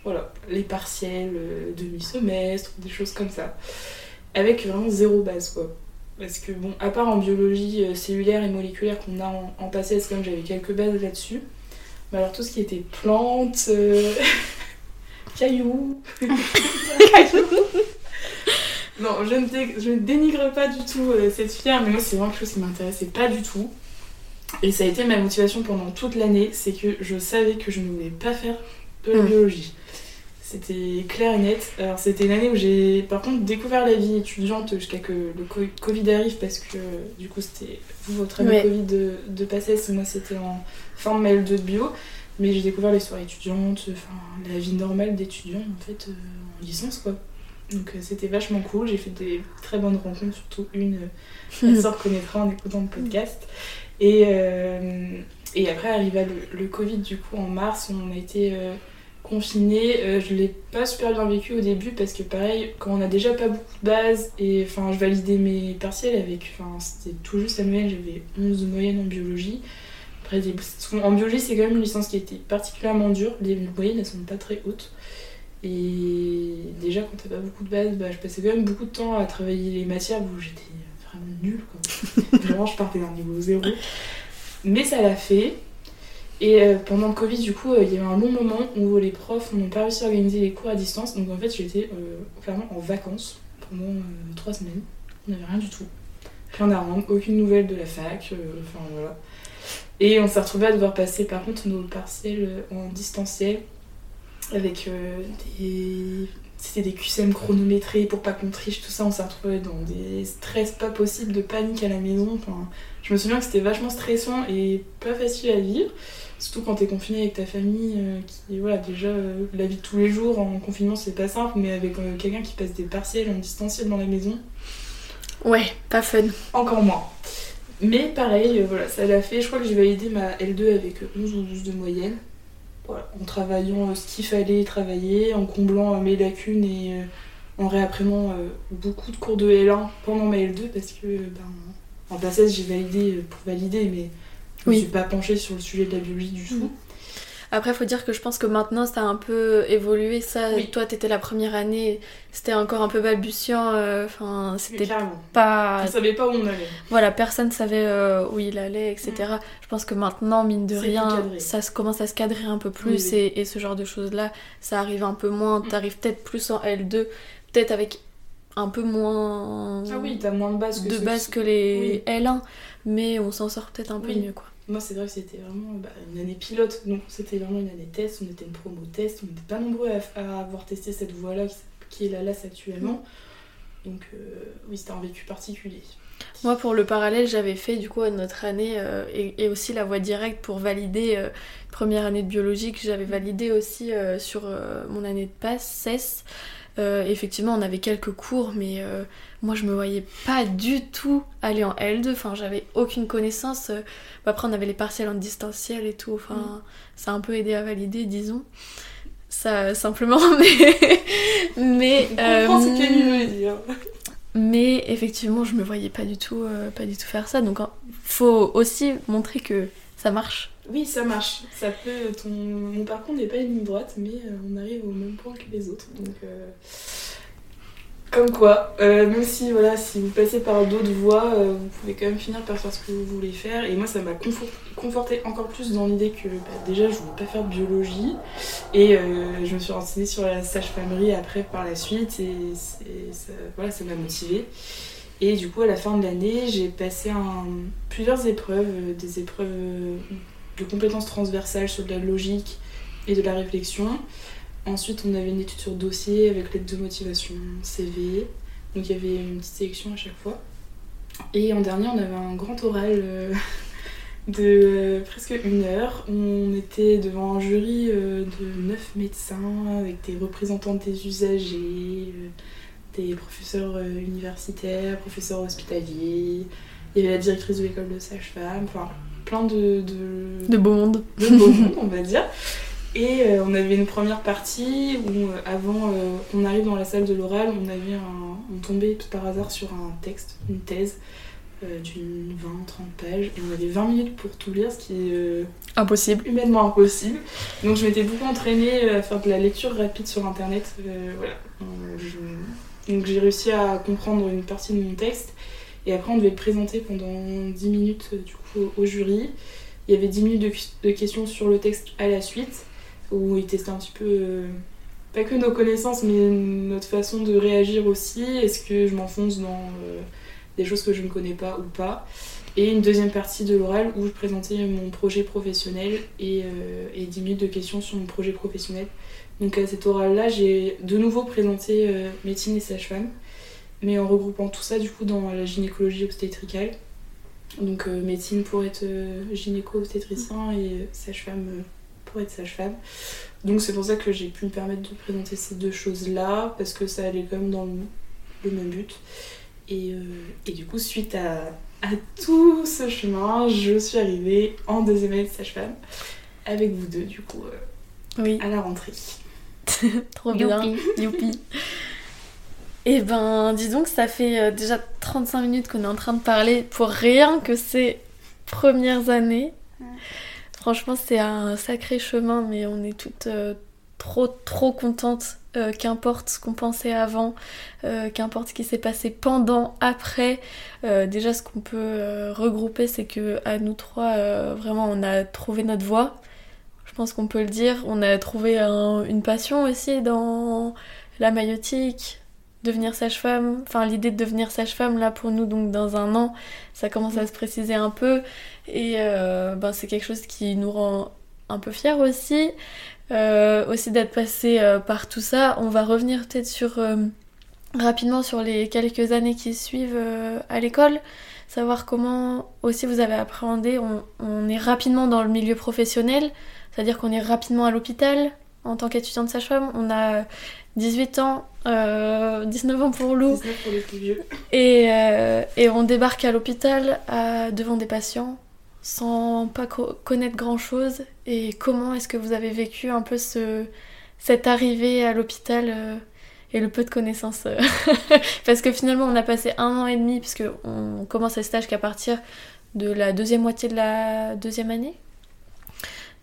voilà, les partiels, euh, demi-semestre, des choses comme ça. Avec vraiment zéro base quoi. Parce que bon, à part en biologie euh, cellulaire et moléculaire qu'on a en, en passé, c'est comme j'avais quelques bases là-dessus. Mais alors tout ce qui était plantes, euh, *laughs* *laughs* cailloux, non, je ne, dé- je ne dénigre pas du tout cette filière, mais moi c'est vraiment quelque chose qui m'intéressait pas du tout. Et ça a été ma motivation pendant toute l'année, c'est que je savais que je ne voulais pas faire de la Mm. biologie. C'était clair et net. Alors c'était une année où j'ai par contre découvert la vie étudiante jusqu'à que le co- Covid arrive parce que du coup c'était vous votre année Ouais. Covid de, de passesse, moi c'était en fin de mail de bio. Mais j'ai découvert les soirées étudiantes, enfin la vie normale d'étudiant en fait euh, en licence quoi. Donc euh, c'était vachement cool, j'ai fait des très bonnes rencontres, surtout une, euh, *laughs* elle se reconnaîtra en écoutant le podcast. Et, euh, et après arriva le, le Covid du coup en mars, on a été confinés. Euh, je l'ai pas super bien vécu au début parce que pareil, quand on a déjà pas beaucoup de bases, et enfin je validais mes partiels avec, enfin c'était tout juste annuel, j'avais 11 de moyenne en biologie. Après, en biologie, c'est quand même une licence qui été particulièrement dure. Les moyennes, elles sont pas très hautes. Et déjà, quand t'as pas beaucoup de bases, bah, je passais quand même beaucoup de temps à travailler les matières où j'étais vraiment nulle. Quoi. *laughs* vraiment, je partais d'un niveau zéro. Mais ça l'a fait. Et euh, pendant le Covid, du coup, euh, il y a eu un long moment où les profs n'ont pas réussi à organiser les cours à distance. Donc en fait, j'étais euh, clairement en vacances pendant trois semaines. On n'avait rien du tout. Rien à rendre, aucune nouvelle de la fac. Enfin voilà. Et on s'est retrouvés à devoir passer par contre nos partiels en distanciel avec des. C'était des QCM chronométrés pour pas qu'on triche, tout ça. On s'est retrouvés dans des stress pas possibles, de panique à la maison. Je me souviens que c'était vachement stressant et pas facile à vivre. Surtout quand t'es confiné avec ta famille, euh, qui, voilà, déjà, euh, la vie de tous les jours en confinement c'est pas simple, mais avec euh, quelqu'un qui passe des partiels en distanciel dans la maison, Ouais, pas fun. encore moins. Mais pareil, voilà, ça l'a fait. Je crois que j'ai validé ma L2 avec euh, 11 ou 12 de moyenne. Voilà, en travaillant ce qu'il fallait travailler, en comblant mes lacunes et en réapprenant beaucoup de cours de L1 pendant ma L2 parce que ben, en passage j'ai validé pour valider, mais je me Oui. suis pas penchée sur le sujet de la biologie du tout. Après, faut dire que je pense que maintenant, ça a un peu évolué. Ça, Oui. toi, t'étais la première année, c'était encore un peu balbutiant. euh, Enfin, Mais c'était pas. Je savais pas où on allait. Voilà, personne savait euh, où il allait, etc. Je pense que maintenant, mine de rien, ça se commence à se cadrer un peu plus Oui, oui. Et, et ce genre de choses-là, ça arrive un peu moins. Mm. T'arrives peut-être plus en L2, peut-être avec un peu moins Ah oui, t'as moins de base que de base qui- que les L1, mais on s'en sort peut-être un peu mieux, quoi. Moi, c'est vrai que c'était vraiment bah, une année pilote, donc c'était vraiment une année test. On était une promo test, on n'était pas nombreux à, à avoir testé cette voie-là qui, est la LAS actuellement. Donc, euh, oui, c'était un vécu particulier. Moi, pour le parallèle, j'avais fait du coup notre année euh, et, et aussi la voie directe pour valider euh, première année de biologie que j'avais validé aussi euh, sur mon année de passe, CES. Euh, effectivement, on avait quelques cours, mais euh, moi je me voyais pas du tout aller en L2. Enfin, j'avais aucune connaissance. Euh, bah, après, on avait les partiels en distanciel et tout. Enfin, ça a un peu aidé à valider, disons. Ça, simplement, *laughs* mais. mais ce veut dire. mais effectivement, je me voyais pas du tout, pas du tout faire ça. Donc, hein, faut aussi montrer que ça marche. Oui, ça marche. Ça peut. Ton... Mon parcours n'est pas une ligne droite, mais euh, on arrive au même point que les autres. Donc, euh, comme quoi, euh, même si voilà, si vous passez par d'autres voies, euh, vous pouvez quand même finir par faire ce que vous voulez faire. Et moi, ça m'a confort- conforté encore plus dans l'idée que bah, déjà, je voulais pas faire de biologie. Et euh, je me suis renseignée sur la sage-famerie après par la suite. Et ça, voilà, ça m'a motivée. Et du coup, à la fin de l'année, j'ai passé plusieurs épreuves, euh, des épreuves euh, de compétences transversales sur de la logique et de la réflexion. Ensuite, on avait une étude sur dossier avec l'aide de motivation, CV. Donc, il y avait une petite sélection à chaque fois. Et en dernier, on avait un grand oral euh, *laughs* de euh, presque une heure. On était devant un jury euh, de neuf médecins avec des représentants des usagers, des professeurs universitaires, professeurs hospitaliers. Il y avait la directrice de l'école de sage-femme, enfin plein de, de, De beau monde. de beau monde, on va dire. Et euh, on avait une première partie où, euh, avant euh, qu'on arrive dans la salle de l'oral, on avait un, on tombait par hasard sur un texte, une thèse euh, d'une 20-30 pages. Et on avait 20 minutes pour tout lire, ce qui est Impossible. humainement impossible. Donc je m'étais beaucoup entraînée à faire de la lecture rapide sur internet. voilà. Je- Donc j'ai réussi à comprendre une partie de mon texte. Et après, on devait le présenter pendant 10 minutes euh, du coup, au jury. Il y avait 10 minutes de, questions sur le texte à la suite, où ils testaient un petit peu, euh, pas que nos connaissances, mais notre façon de réagir aussi. Est-ce que je m'enfonce dans euh, des choses que je ne connais pas ou pas? Et une deuxième partie de l'oral où je présentais mon projet professionnel et, euh, et 10 minutes de questions sur mon projet professionnel. Donc à cet oral-là, j'ai de nouveau présenté médecine et sage-femme, mais en regroupant tout ça du coup dans la gynécologie obstétricale. Donc euh, médecine pour être euh, gynéco-obstétricien et euh, sage-femme pour être sage-femme. Donc c'est pour ça que j'ai pu me permettre de présenter ces deux choses-là, parce que ça allait quand même dans le, le même but. Et, euh, et du coup, suite à, à tout ce chemin, je suis arrivée en deuxième année de sage-femme, avec vous deux du coup, euh, Oui, à la rentrée. *laughs* trop bien. Youpi. Youpi. Et ben, disons que ça fait euh, déjà 35 minutes qu'on est en train de parler pour rien que ces premières années. Franchement, c'est un sacré chemin, mais on est toutes euh, trop, trop contentes. euh, qu'importe ce qu'on pensait avant, euh, qu'importe ce qui s'est passé pendant, après. Déjà, ce qu'on peut regrouper, c'est que à nous trois, vraiment, on a trouvé notre voie. Je pense qu'on peut le dire. On a trouvé un- une passion aussi dans la maïotique, devenir sage-femme. Enfin, l'idée de devenir sage-femme, là, pour nous, donc dans un an, ça commence à se préciser un peu. Et euh, ben, c'est quelque chose qui nous rend un peu fiers aussi. Euh, aussi d'être passé euh, par tout ça. On va revenir peut-être sur rapidement sur les quelques années qui suivent à l'école, savoir comment aussi vous avez appréhendé. On, on est rapidement dans le milieu professionnel, c'est-à-dire qu'on est rapidement à l'hôpital en tant qu'étudiante sage-femme. On a 18 ans, euh, 19 ans pour Lou, 19 pour les plus vieux. et, euh, et on débarque à l'hôpital à- devant des patients sans pas co- connaître grand chose. Et comment est-ce que vous avez vécu un peu ce, cette arrivée à l'hôpital euh, et le peu de connaissances euh, *laughs* Parce que finalement, on a passé un an et demi, puisque on commence les stages qu'à partir de la deuxième moitié de la deuxième année.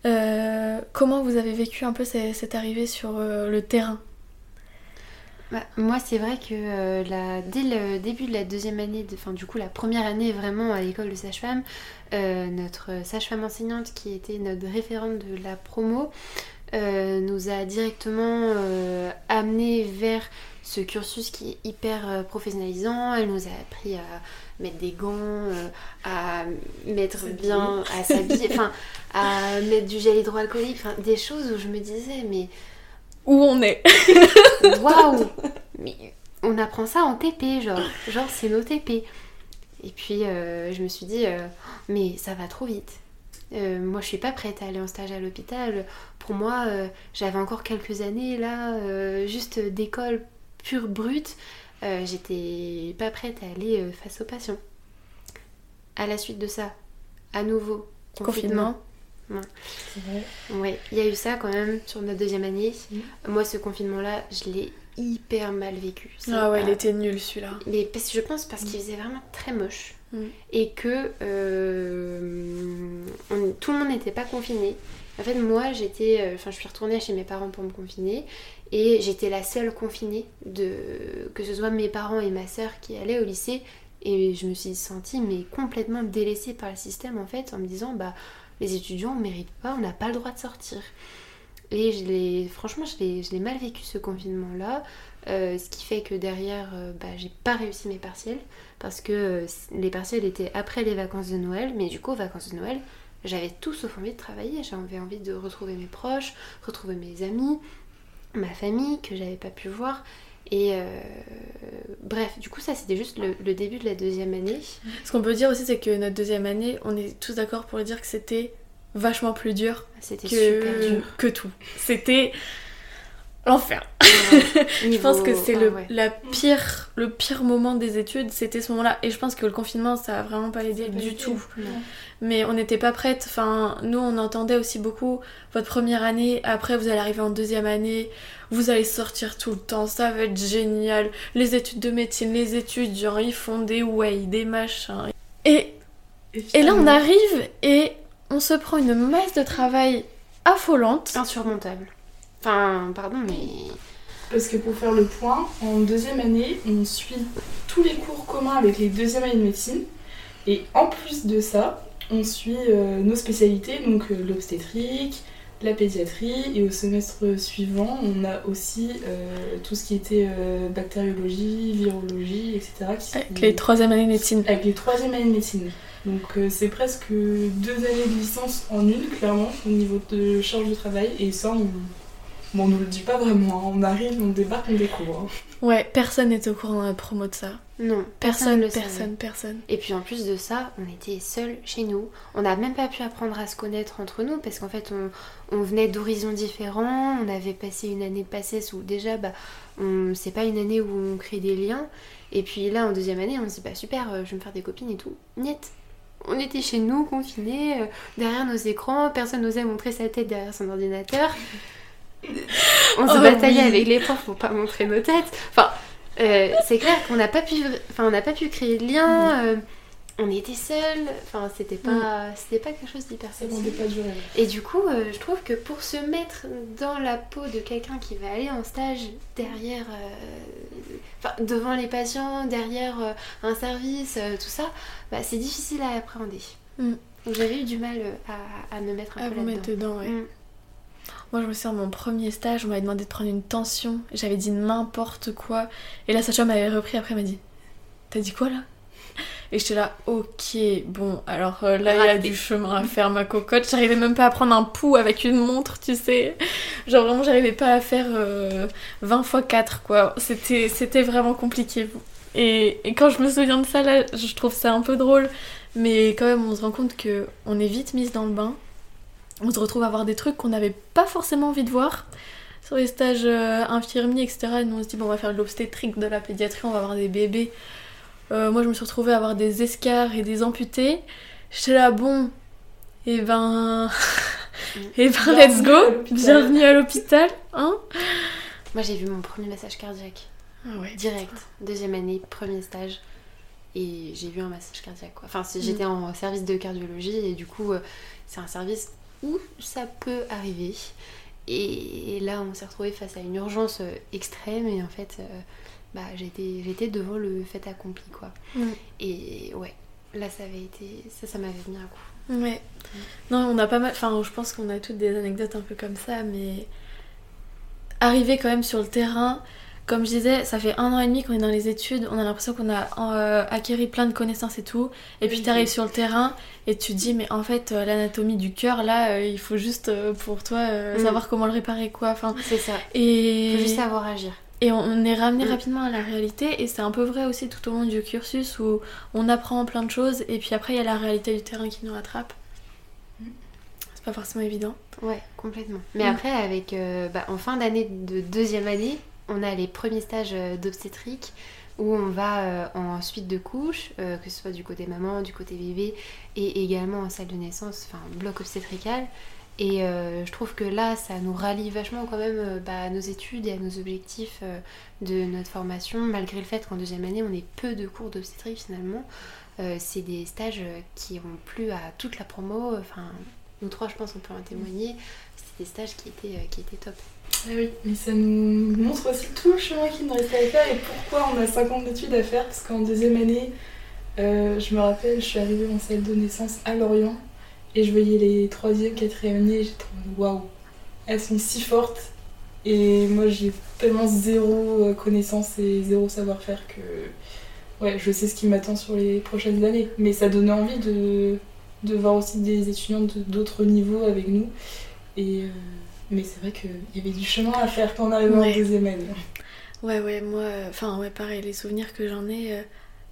Euh, comment vous avez vécu un peu cette arrivée sur euh, le terrain? Bah, moi, c'est vrai que euh, la- dès le début de la deuxième année, de- enfin du coup la première année vraiment à l'école de sage-femme, euh, notre sage-femme enseignante qui était notre référente de la promo euh, nous a directement amené vers ce cursus qui est hyper professionnalisant. Elle nous a appris à mettre des gants, à mettre bien, à s'habiller, enfin à mettre du gel hydroalcoolique, enfin des choses où je me disais mais Où on est *laughs* Waouh Mais on apprend ça en TP, genre. Genre, c'est nos TP. Et puis, euh, je me suis dit, euh, mais ça va trop vite. Euh, moi, je suis pas prête à aller en stage à l'hôpital. Pour moi, j'avais encore quelques années là, juste d'école pure brute. J'étais pas prête à aller face aux patients. À la suite de ça, à nouveau, confinement. Confinement. C'est vrai. Ouais, il y a eu ça quand même sur notre deuxième année. Mhm. Moi, ce confinement-là, je l'ai hyper mal vécu. Ah ouais, il était nul celui-là. Mais parce, je pense parce qu'il faisait vraiment très moche. Mhm. Et que euh, on- tout le monde n'était pas confiné. En fait, moi, j'étais. euh, Enfin, je suis retournée chez mes parents pour me confiner. Et j'étais la seule confinée, de, que ce soit mes parents et ma sœur qui allaient au lycée. Et je me suis sentie mais complètement délaissée par le système en fait, en me disant bah les étudiants on mérite pas, on n'a pas le droit de sortir. Et je franchement, je l'ai, je l'ai mal vécu ce confinement-là, euh, ce qui fait que derrière, euh, bah, j'ai pas réussi mes partiels parce que euh, les partiels étaient après les vacances de Noël, mais du coup, aux vacances de Noël, j'avais tout sauf envie de travailler. J'avais envie de retrouver mes proches, retrouver mes amis, ma famille que j'avais pas pu voir. Et euh, bref, du coup, ça c'était juste le, le début de la deuxième année. Ce qu'on peut dire aussi, c'est que notre deuxième année, on est tous d'accord pour dire que c'était vachement plus super dur. que tout. C'était l'enfer. *laughs* Je pense que c'est le, la pire, le pire moment des études, c'était ce moment-là. Et je pense que le confinement, ça a vraiment pas aidé du tout. Mais on n'était pas prête. Enfin, nous, on entendait aussi beaucoup votre première année. Après, vous allez arriver en deuxième année. Vous allez sortir tout le temps. Ça va être génial. Les études de médecine, les étudiants, ils font des way, des machins. Et, Et, et là, on arrive et on se prend une masse de travail affolante. Insurmontable. Enfin, pardon, mais. Parce que pour faire le point, en deuxième année, on suit tous les cours communs avec les deuxièmes années de médecine. Et en plus de ça, on suit euh, nos spécialités, donc euh, l'obstétrique, la pédiatrie. Et au semestre suivant, on a aussi euh, tout ce qui était euh, bactériologie, virologie, etc. qui- Avec les troisième années de médecine. avec les troisième années de médecine. Donc euh, c'est presque deux années de licence en une, clairement, au niveau de charge de travail. Et ça, on, bon, on nous le dit pas vraiment. hein. On arrive, on débarque, on découvre. hein. Ouais, personne n'était au courant dans la promo de ça. Non, Personne, le personne, personne. Et puis en plus de ça, on était seuls chez nous. On n'a même pas pu apprendre à se connaître entre nous parce qu'en fait, on, on venait d'horizons différents. On avait passé une année de passesse où déjà, bah, on- c'est pas une année où on crée des liens. Et puis là, en deuxième année, on se dit, bah super, euh, je vais me faire des copines et tout. Niet. On était chez nous, confinés, euh, derrière nos écrans. Personne n'osait montrer sa tête derrière son ordinateur. On se Oh bataillait oui. avec les profs pour pas montrer nos têtes. Enfin, euh, c'est clair qu'on n'a pas pu, enfin, on n'a pas pu créer de lien. euh, on était seuls. Enfin, c'était pas, c'était pas quelque chose d'hyper. Et du coup, euh, je trouve que pour se mettre dans la peau de quelqu'un qui va aller en stage derrière, enfin, devant les patients, derrière un service, tout ça, bah, c'est difficile à appréhender. Mm. Donc j'avais eu du mal à, à me mettre un À peu vous mettre dedans, ouais. Moi, je me souviens, mon premier stage, on m'avait demandé de prendre une tension. J'avais dit n'importe quoi. Et là, Sacha m'avait repris après, elle m'a dit T'as dit quoi là? Et j'étais là, ok, bon, alors euh, là, il y a du chemin à faire, ma cocotte. J'arrivais même pas à prendre un pouls avec une montre, tu sais. Genre, vraiment, j'arrivais pas à faire euh, 20 x 4, quoi. C'était c'était vraiment compliqué. Et, et quand je me souviens de ça, là, je trouve ça un peu drôle. Mais quand même, on se rend compte que on est vite mise dans le bain on se retrouve à voir des trucs qu'on n'avait pas forcément envie de voir sur les stages euh, infirmiers, etc. Et nous on se dit, bon, on va faire de l'obstétrique, de la pédiatrie, on va avoir des bébés. Euh, moi je me suis retrouvée à avoir des escarres et des amputés. J'étais là, bon, et ben. *laughs* et ben, let's go! à. Bienvenue à l'hôpital, hein? Moi, j'ai vu mon premier massage cardiaque Ah ouais. direct, deuxième année, premier stage. Et j'ai vu un massage cardiaque quoi. Enfin, si Mm. j'étais en service de cardiologie et du coup, euh, c'est un service où ça peut arriver. Et là, on s'est retrouvé face à une urgence euh, extrême et en fait, euh, bah, j'étais j'étais devant le fait accompli quoi. Et ouais, là, ça avait été. Ça, ça m'avait mis un coup. Ouais. Non, on a pas mal. Enfin, je pense qu'on a toutes des anecdotes un peu comme ça, mais. Arriver quand même sur le terrain, comme je disais, ça fait un an et demi qu'on est dans les études, on a l'impression qu'on a euh, acquéri plein de connaissances et tout. Et puis Oui. t'arrives sur le terrain et tu te dis, mais en fait, euh, l'anatomie du cœur, là, euh, il faut juste euh, pour toi Mm. savoir comment le réparer, quoi. Enfin, C'est ça. et. Faut juste savoir agir. Et on- est ramené Mm. rapidement à la réalité et c'est un peu vrai aussi tout au long du cursus où on apprend plein de choses et puis après il y a la réalité du terrain qui nous rattrape. Mm. C'est pas forcément évident. Ouais, complètement. Mais après, avec, bah, en fin d'année de deuxième année, on a les premiers stages euh, d'obstétrique où on va euh, en suite de couches, euh, que ce soit du côté maman, du côté bébé, et également en salle de naissance, enfin bloc obstétrical. Et je trouve que là, ça nous rallie vachement quand même bah, à nos études et à nos objectifs de notre formation, malgré le fait qu'en deuxième année, on ait peu de cours d'obstétrique finalement. C'est des stages qui ont plu à toute la promo, nous trois, je pense, on peut en témoigner. C'était des stages qui étaient, euh, qui étaient top. Ah oui, mais ça nous montre aussi tout le chemin qu'il nous restait à faire et pourquoi on a 5 ans d'études à faire. Parce qu'en deuxième année, euh, je me rappelle, je suis arrivée en salle de naissance à Lorient et je voyais les troisième, quatrième années et j'étais en waouh, elles sont si fortes. Et moi j'ai tellement zéro euh, connaissance et zéro savoir-faire que ouais, je sais ce qui m'attend sur les prochaines années. Mais ça donnait envie de, de voir aussi des étudiants de- d'autres niveaux avec nous. Et, euh, mais c'est vrai qu'il y avait du chemin à faire quand on arrivait Ouais. en deuxième année. Ouais, ouais, moi, euh, enfin, ouais, pareil, les souvenirs que j'en ai. euh,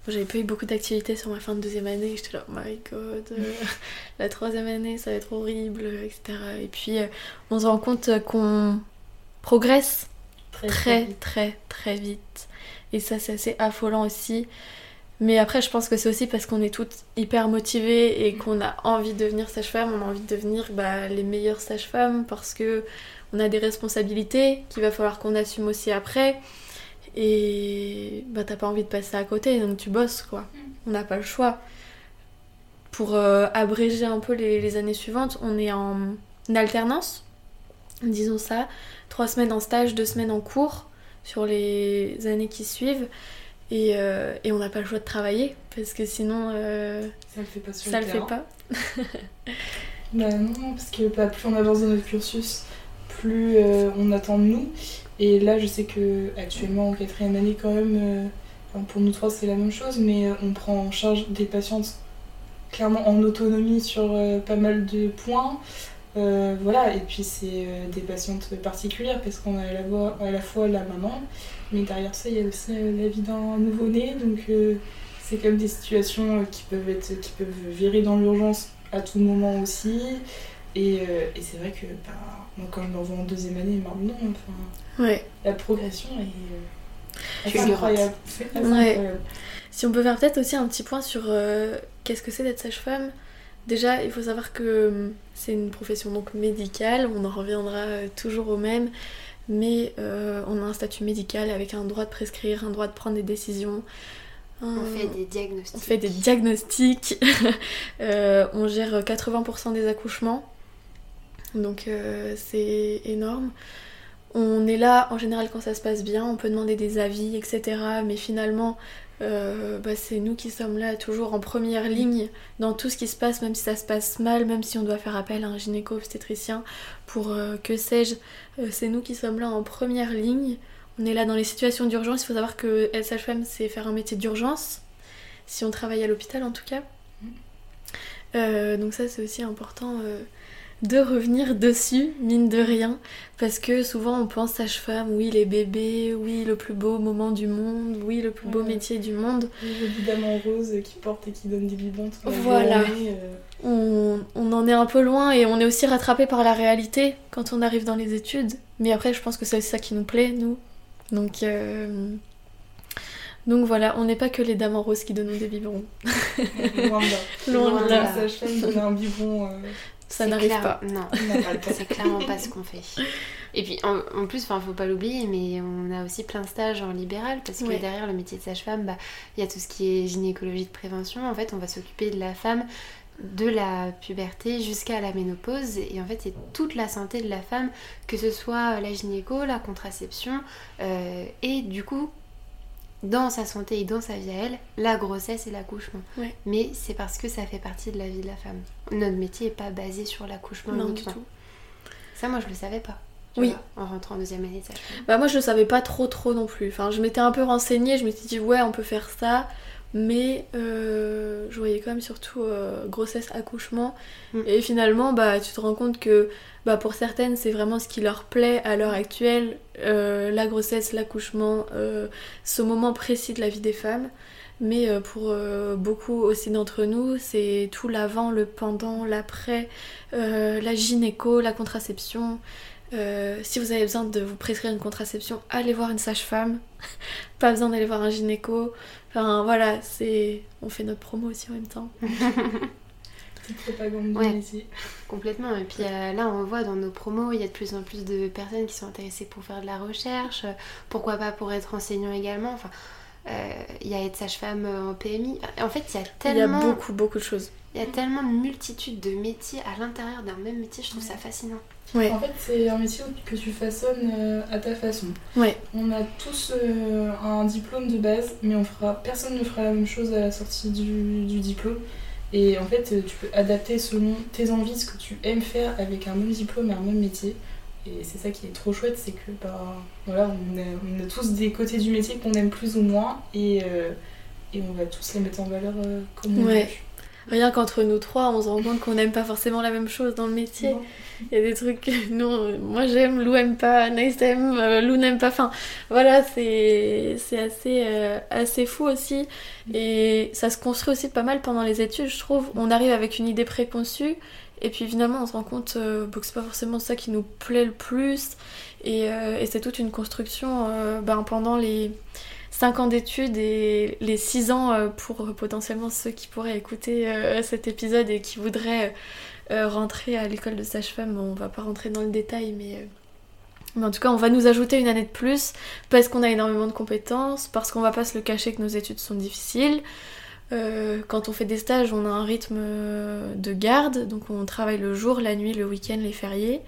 j'avais pas eu beaucoup d'activités sur ma fin de deuxième année. J'étais là, oh my god, euh, *laughs* la troisième année, ça va être horrible, etc. Et puis, on se rend compte qu'on progresse Très, très très très vite. Et ça c'est assez affolant aussi. Mais après je pense que c'est aussi parce qu'on est toutes hyper motivées et qu'on a envie de devenir sage-femme, on a envie de devenir bah, les meilleures sages-femmes parce que on a des responsabilités qu'il va falloir qu'on assume aussi après. Et bah t'as pas envie de passer à côté donc tu bosses quoi. On n'a pas le choix. pour euh, abréger un peu les, les années suivantes, on est en alternance, disons ça, trois semaines en stage, deux semaines en cours sur les années qui suivent. Et, euh, et on n'a pas le choix de travailler parce que sinon euh, Ça le fait pas sur ça le le fait pas. *laughs* Bah non, parce que bah, plus on avance dans notre cursus, plus euh, on attend de nous. Et là, je sais que actuellement en quatrième année, quand même, euh, pour nous trois, c'est la même chose, mais on prend en charge des patientes clairement en autonomie sur pas mal de points. Euh, voilà, et puis c'est euh, des patientes particulières parce qu'on a à la, fois, à la fois la maman, mais derrière ça, il y a aussi euh, la vie d'un nouveau-né, donc c'est même des situations qui peuvent être qui peuvent virer dans l'urgence à tout moment aussi. Et, et c'est vrai que bah, moi, quand je l'envoie en deuxième année, maintenant, enfin, Ouais. la progression est le incroyable. Ouais. Si on peut faire peut-être aussi un petit point sur euh, qu'est-ce que c'est d'être sage-femme? Déjà, il faut savoir que hum, c'est une profession donc médicale, on en reviendra euh, toujours au même, mais euh, on a un statut médical avec un droit de prescrire, un droit de prendre des décisions. On fait des diagnostics. on fait des diagnostics, *laughs* Euh, on gère 80% des accouchements, donc euh, c'est énorme. On est là en général quand ça se passe bien, on peut demander des avis, etc. Mais finalement, euh, bah, c'est nous qui sommes là toujours en première ligne dans tout ce qui se passe, même si ça se passe mal, même si on doit faire appel à un gynéco-obstétricien pour euh, que sais-je, euh, c'est nous qui sommes là en première ligne. On est là dans les situations d'urgence. Il faut savoir que sage-femme, c'est faire un métier d'urgence, si on travaille à l'hôpital en tout cas. Euh, donc ça, c'est aussi important de revenir dessus, mine de rien, parce que souvent on pense sage-femme, oui les bébés, oui le plus beau moment du monde, oui le plus beau Ouais. métier du monde. Les évidemment roses qui portent et qui donnent des biberons toute la Voilà. journée, euh, On, on en est un peu loin et on est aussi rattrapé par la réalité quand on arrive dans les études. Mais après, je pense que c'est aussi ça qui nous plaît, nous. Donc, euh, donc voilà, on n'est pas que les dames en rose qui donnent des biberons. loin de là. *laughs* Loin de là. La sage-femme un biberon, euh, Ça n'arrive clair- pas. Non, c'est clairement pas ce qu'on fait. Et puis en, en plus, enfin, faut pas l'oublier, mais on a aussi plein de stages en libéral parce que Ouais. derrière le métier de sage-femme, bah, il y a tout ce qui est gynécologie de prévention. En fait, on va s'occuper de la femme de la puberté jusqu'à la ménopause et en fait c'est toute la santé de la femme que ce soit la gynéco, la contraception euh, et du coup dans sa santé et dans sa vie à elle, la grossesse et l'accouchement. Ouais. Mais c'est parce que ça fait partie de la vie de la femme. Notre métier n'est pas basé sur l'accouchement Non, du tout. Ça, moi, je le savais pas. Oui. vois, en rentrant en deuxième année de. Bah moi je le savais pas trop trop non plus. Enfin je m'étais un peu renseignée, je m'étais dit ouais on peut faire ça, mais euh, je voyais quand même surtout euh, grossesse, accouchement. Mm. Et finalement bah tu te rends compte que bah, pour certaines c'est vraiment ce qui leur plaît à l'heure actuelle, euh, la grossesse, l'accouchement, ce moment précis de la vie des femmes. Mais pour beaucoup aussi d'entre nous, c'est tout l'avant, le pendant, l'après, la gynéco, la contraception. Euh, si vous avez besoin de vous prescrire une contraception, allez voir une sage-femme. *laughs* Pas besoin d'aller voir un gynéco. Enfin voilà, c'est on fait notre promo aussi en même temps. *laughs* Petite propagande Ouais. métier. Complètement. Et puis euh, là, on voit dans nos promos, il y a de plus en plus de personnes qui sont intéressées pour faire de la recherche. Pourquoi pas pour être enseignant également. Enfin, il y a être sage-femme euh, en PMI. En fait, il y a Il y a tellement, beaucoup beaucoup de choses. il y a tellement de multitudes de métiers à l'intérieur d'un même métier. Je trouve ça fascinant. Ouais. En fait, c'est un métier que tu façonnes euh, à ta façon. Ouais. On a tous euh, un diplôme de base, mais on fera, personne ne fera la même chose à la sortie du, du diplôme. Et en fait, euh, tu peux adapter selon tes envies, ce que tu aimes faire avec un même diplôme et un même métier. Et c'est ça qui est trop chouette, c'est que bah, voilà, on, a, on a tous des côtés du métier qu'on aime plus ou moins, et, euh, et on va tous les mettre en valeur euh, comme on Ouais. veut. Rien qu'entre nous trois, on se rend compte qu'on n'aime pas forcément la même chose dans le métier. Il y a des trucs que nous, euh, moi j'aime, Lou aime pas, Naïs aime, euh, Lou n'aime pas. Enfin, voilà, c'est assez, assez fou aussi. Et ça se construit aussi pas mal pendant les études, je trouve. On arrive avec une idée préconçue, et puis finalement on se rend compte euh, que c'est pas forcément ça qui nous plaît le plus. Et, euh, c'est toute une construction euh, ben, pendant les 5 ans d'études et les 6 ans euh, pour potentiellement ceux qui pourraient écouter cet épisode et qui voudraient rentrer à l'école de sage-femme. On va pas rentrer dans le détail, mais, mais en tout cas, on va nous ajouter une année de plus parce qu'on a énormément de compétences, parce qu'on va pas se le cacher que nos études sont difficiles. Euh, quand on fait des stages, on a un rythme de garde, donc on travaille le jour, la nuit, le week-end, les fériés.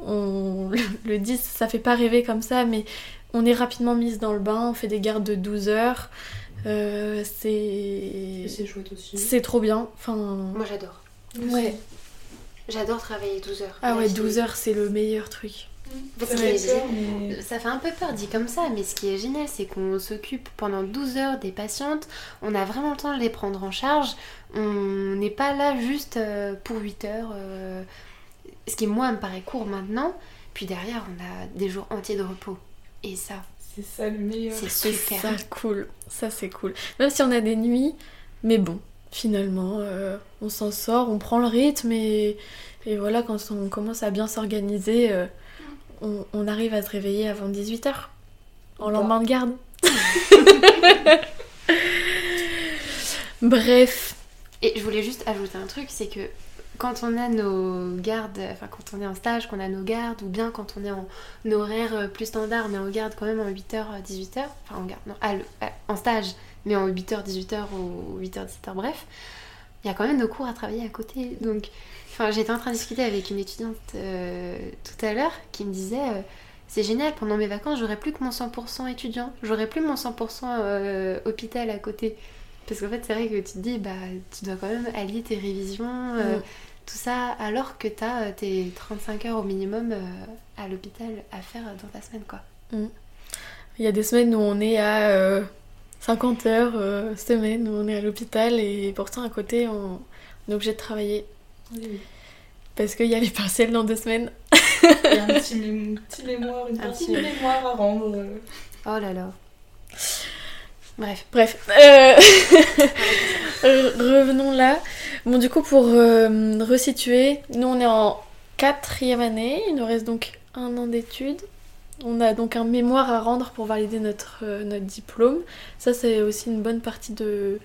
On *laughs* le dit, ça fait pas rêver comme ça, mais on est rapidement mise dans le bain, on fait des gardes de 12 heures. Euh, c'est. C'est chouette aussi. C'est trop bien. Enfin... Moi j'adore. Ouais. J'adore travailler 12 heures. Ah ouais, 12 heures, c'est le meilleur truc. Parce Ça fait peur, mais- Ça fait un peu peur dit comme ça, mais ce qui est génial, c'est qu'on s'occupe pendant 12 heures des patientes, on a vraiment le temps de les prendre en charge, on n'est pas là juste euh, pour 8 heures, euh, ce qui moi me paraît court maintenant, puis derrière on a des jours entiers de repos. Et ça, C'est ça le meilleur. c'est C'est super. ça cool. Ça, c'est cool. Même si on a des nuits, mais bon, finalement, euh, on s'en sort, on prend le rythme et, et voilà, quand on commence à bien s'organiser, euh, on, on arrive à se réveiller avant 18h. En lendemain de garde. Bref. Et je voulais juste ajouter un truc, c'est que quand on a nos gardes, enfin quand on est en stage, qu'on a nos gardes, ou bien quand on est en horaire euh, plus standard, mais on garde quand même en 8h, 18h, enfin en garde, non, à le- à- en stage, mais en 8h, 18h ou 8h, 17h, bref, il y a quand même nos cours à travailler à côté. Donc, enfin, j'étais en train de discuter avec une étudiante euh, tout à l'heure qui me disait. euh, c'est génial, pendant mes vacances, j'aurais plus que mon 100% étudiant, j'aurais plus mon 100% euh, hôpital à côté. Parce qu'en fait, c'est vrai que tu te dis, bah, tu dois quand même allier tes révisions, Mm. tout ça, alors que tu as tes 35 heures au minimum à l'hôpital à faire dans ta semaine, quoi. Il y a des semaines où on est à 50 heures euh, semaine, où on est à l'hôpital et pourtant à côté, on, on est obligé de travailler. Oui. Parce qu'il y a les partiels dans deux semaines. Il y a un petit, mé- petit mémoire, une Un partie petit- de mémoire à rendre. euh. Oh là là. Bref. Bref, *laughs* euh, re- revenons là. Bon, du coup, pour euh, resituer, nous on est en quatrième année, il nous reste donc un an d'études. On a donc un mémoire à rendre pour valider notre, euh, notre diplôme. Ça, c'est aussi une bonne partie de,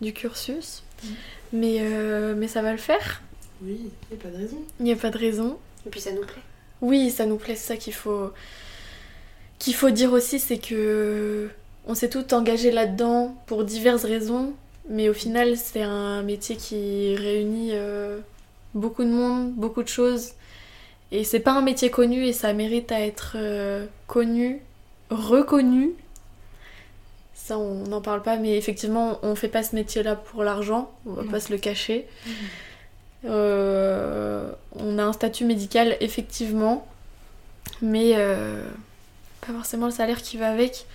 du cursus. Mhm. Mais, euh, mais ça va le faire, Oui, il n'y a pas de raison. il n'y a pas de raison. Et puis ça nous plaît. Oui, ça nous plaît, c'est ça qu'il faut qu'il faut dire aussi, c'est que on s'est toutes engagées là-dedans pour diverses raisons, mais au final, c'est un métier qui réunit euh, beaucoup de monde, beaucoup de choses, et c'est pas un métier connu et ça mérite à être euh, connu, reconnu. Ça, on n'en parle pas, mais effectivement, on fait pas ce métier-là pour l'argent, on va Non. pas se le cacher. Euh, on a un statut médical effectivement, mais euh, pas forcément le salaire qui va avec.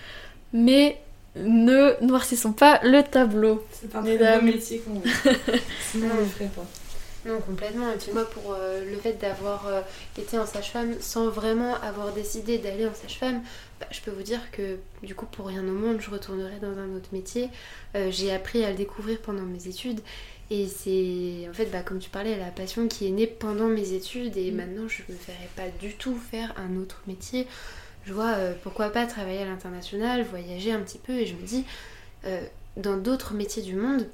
Mais ne noircissons pas le tableau. C'est un Mesdames. très beau métier même. *laughs* Sinon, on le ferait pas. Non, complètement. Et puis moi, pour euh, le fait d'avoir euh, été en sage-femme sans vraiment avoir décidé d'aller en sage-femme, bah, je peux vous dire que du coup, pour rien au monde, je retournerai dans un autre métier. Euh, J'ai appris à le découvrir pendant mes études. Et c'est en fait, bah, comme tu parlais, la passion qui est née pendant mes études. Et Mm. maintenant, je me ferais pas du tout faire un autre métier. Je vois pourquoi pas travailler à l'international, voyager un petit peu. Et je me dis, dans d'autres métiers du monde,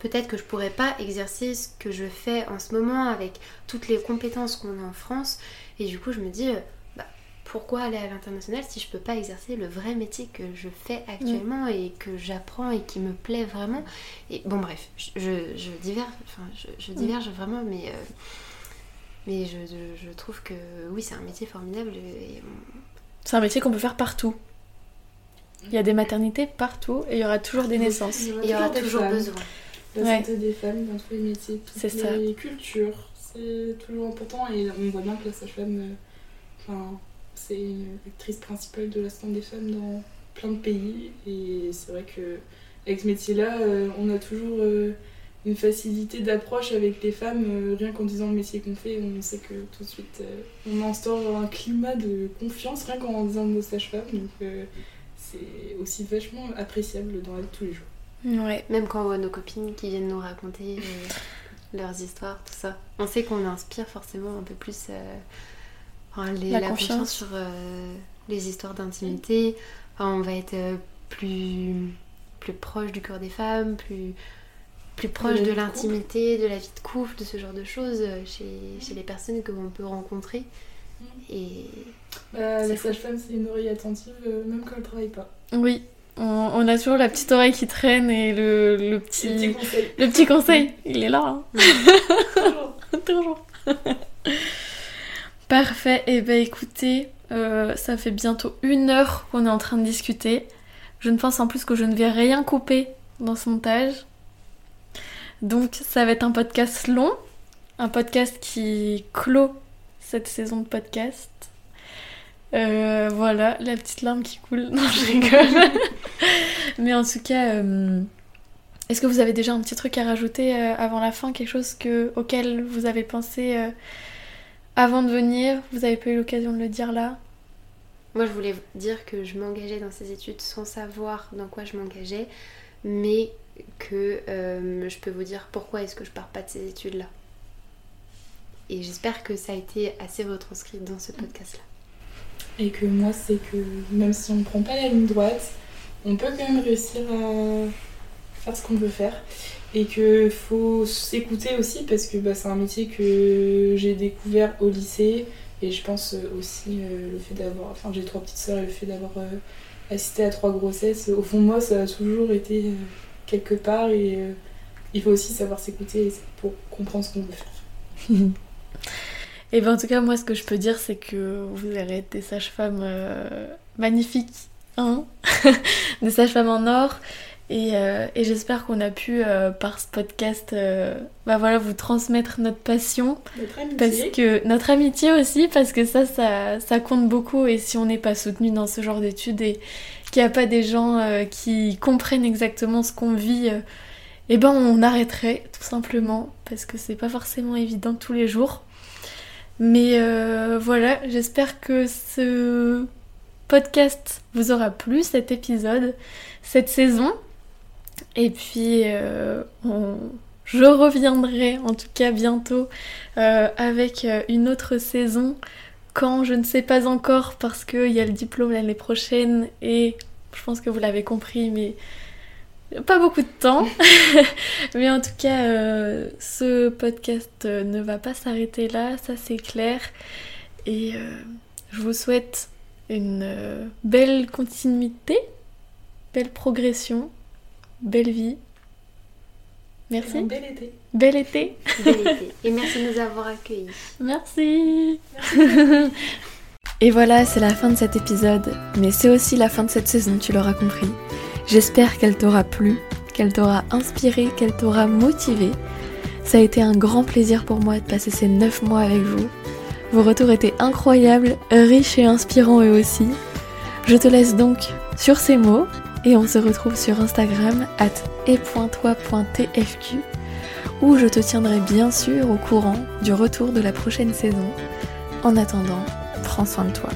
peut-être que je pourrais pas exercer ce que je fais en ce moment avec toutes les compétences qu'on a en France. Et du coup, je me dis, euh, bah, pourquoi aller à l'international si je peux pas exercer le vrai métier que je fais actuellement et que j'apprends et qui me plaît vraiment? Et bon, bref, je, je, diverge, enfin, je, je diverge vraiment, mais. euh, mais je, je- trouve que oui, c'est un métier formidable. Et, C'est un métier qu'on peut faire partout. Il y a des maternités partout et il y aura toujours des naissances. il y aura des toujours besoin. La Ouais. santé des femmes dans tous les métiers, toutes ça. les cultures, c'est toujours important et on voit bien que la sage-femme, euh, enfin, c'est une actrice principale de la santé des femmes dans plein de pays et c'est vrai que avec ce métier-là, euh, on a toujours euh, une facilité d'approche avec les femmes, rien qu'en disant le métier qu'on fait, on sait que tout de suite on instaure un climat de confiance rien qu'en disant le mot sage-femme, donc euh, c'est aussi vachement appréciable dans la vie de tous les jours. Ouais. Même quand on voit nos copines qui viennent nous raconter euh, leurs histoires, tout ça. On sait qu'on inspire forcément un peu plus euh, enfin, les- La la, confiance. confiance sur euh, les histoires d'intimité. Enfin, on va être euh, plus, plus proche du corps des femmes, plus, plus proche de de l'intimité, de la vie de couple, de ce genre de choses euh, chez, chez les personnes que l'on peut rencontrer. Et Bah, la sage-femme, c'est une oreille attentive, euh, même quand elle travaille pas. Oui, On, a toujours la petite oreille qui traîne et le, le petit, Le petit conseil. le petit conseil. Il est là. hein. *laughs* Toujours. Toujours. *laughs* Parfait. Et ben écoutez, euh, ça fait bientôt une heure qu'on est en train de discuter. Je ne pense en plus que je ne vais rien couper dans ce montage. Donc ça va être un podcast long, un podcast qui clôt cette saison de podcast. Euh, voilà, la petite larme qui coule. *laughs* Non, je rigole. *laughs* Mais en tout cas, euh, est-ce que vous avez déjà un petit truc à rajouter euh, avant la fin? Quelque chose que, auquel vous avez pensé avant de venir? Vous n'avez pas eu l'occasion de le dire là? Moi, je voulais dire que je m'engageais dans ces études sans savoir dans quoi je m'engageais, mais que je peux vous dire pourquoi est-ce que je pars pas de ces études-là. Et j'espère que ça a été assez retranscrit dans ce podcast-là. Et que moi, c'est que même si on ne prend pas la ligne droite, on peut quand même réussir à faire ce qu'on veut faire. Et qu'il faut s'écouter aussi parce que bah, c'est un métier que j'ai découvert au lycée. Et je pense aussi euh, le fait d'avoir. Enfin, j'ai trois petites sœurs et le fait d'avoir euh, assisté à trois grossesses, au fond moi, ça a toujours été euh, quelque part. Et euh, il faut aussi savoir s'écouter pour comprendre ce qu'on veut faire. *laughs* Et ben en tout cas, moi, ce que je peux dire, c'est que vous allez être des sages-femmes euh, magnifiques, hein *laughs* Des sages-femmes en or. Et, euh, et j'espère qu'on a pu, euh, par ce podcast, bah voilà, vous transmettre notre passion. Notre amitié. Parce que notre amitié aussi, parce que ça, ça, ça compte beaucoup. Et si on n'est pas soutenu dans ce genre d'études et qu'il n'y a pas des gens qui comprennent exactement ce qu'on vit, eh ben on arrêterait tout simplement parce que c'est pas forcément évident tous les jours. Mais euh, voilà, j'espère que ce podcast vous aura plu, cet épisode, cette saison. Et puis, euh, je reviendrai en tout cas bientôt euh, avec une autre saison. Quand je ne sais pas encore parce qu'il y a le diplôme l'année prochaine et je pense que vous l'avez compris, mais pas beaucoup de temps. *laughs* mais en tout cas, euh, ce podcast euh, ne va pas s'arrêter là, ça c'est clair. Et euh, je vous souhaite une euh, belle continuité, belle progression, belle vie. Un Merci. bel été. Bel été. Bel été. Et merci de nous avoir accueillis. Merci. Et voilà, c'est la fin de cet épisode, mais c'est aussi la fin de cette saison, tu l'auras compris. J'espère qu'elle t'aura plu, qu'elle t'aura inspiré, qu'elle t'aura motivé. Ça a été un grand plaisir pour moi de passer ces 9 mois avec vous. Vos retours étaient incroyables, riches et inspirants eux aussi. Je te laisse donc sur ces mots et on se retrouve sur Instagram at et.toi.tfq où je te tiendrai bien sûr au courant du retour de la prochaine saison. En attendant, prends soin de toi.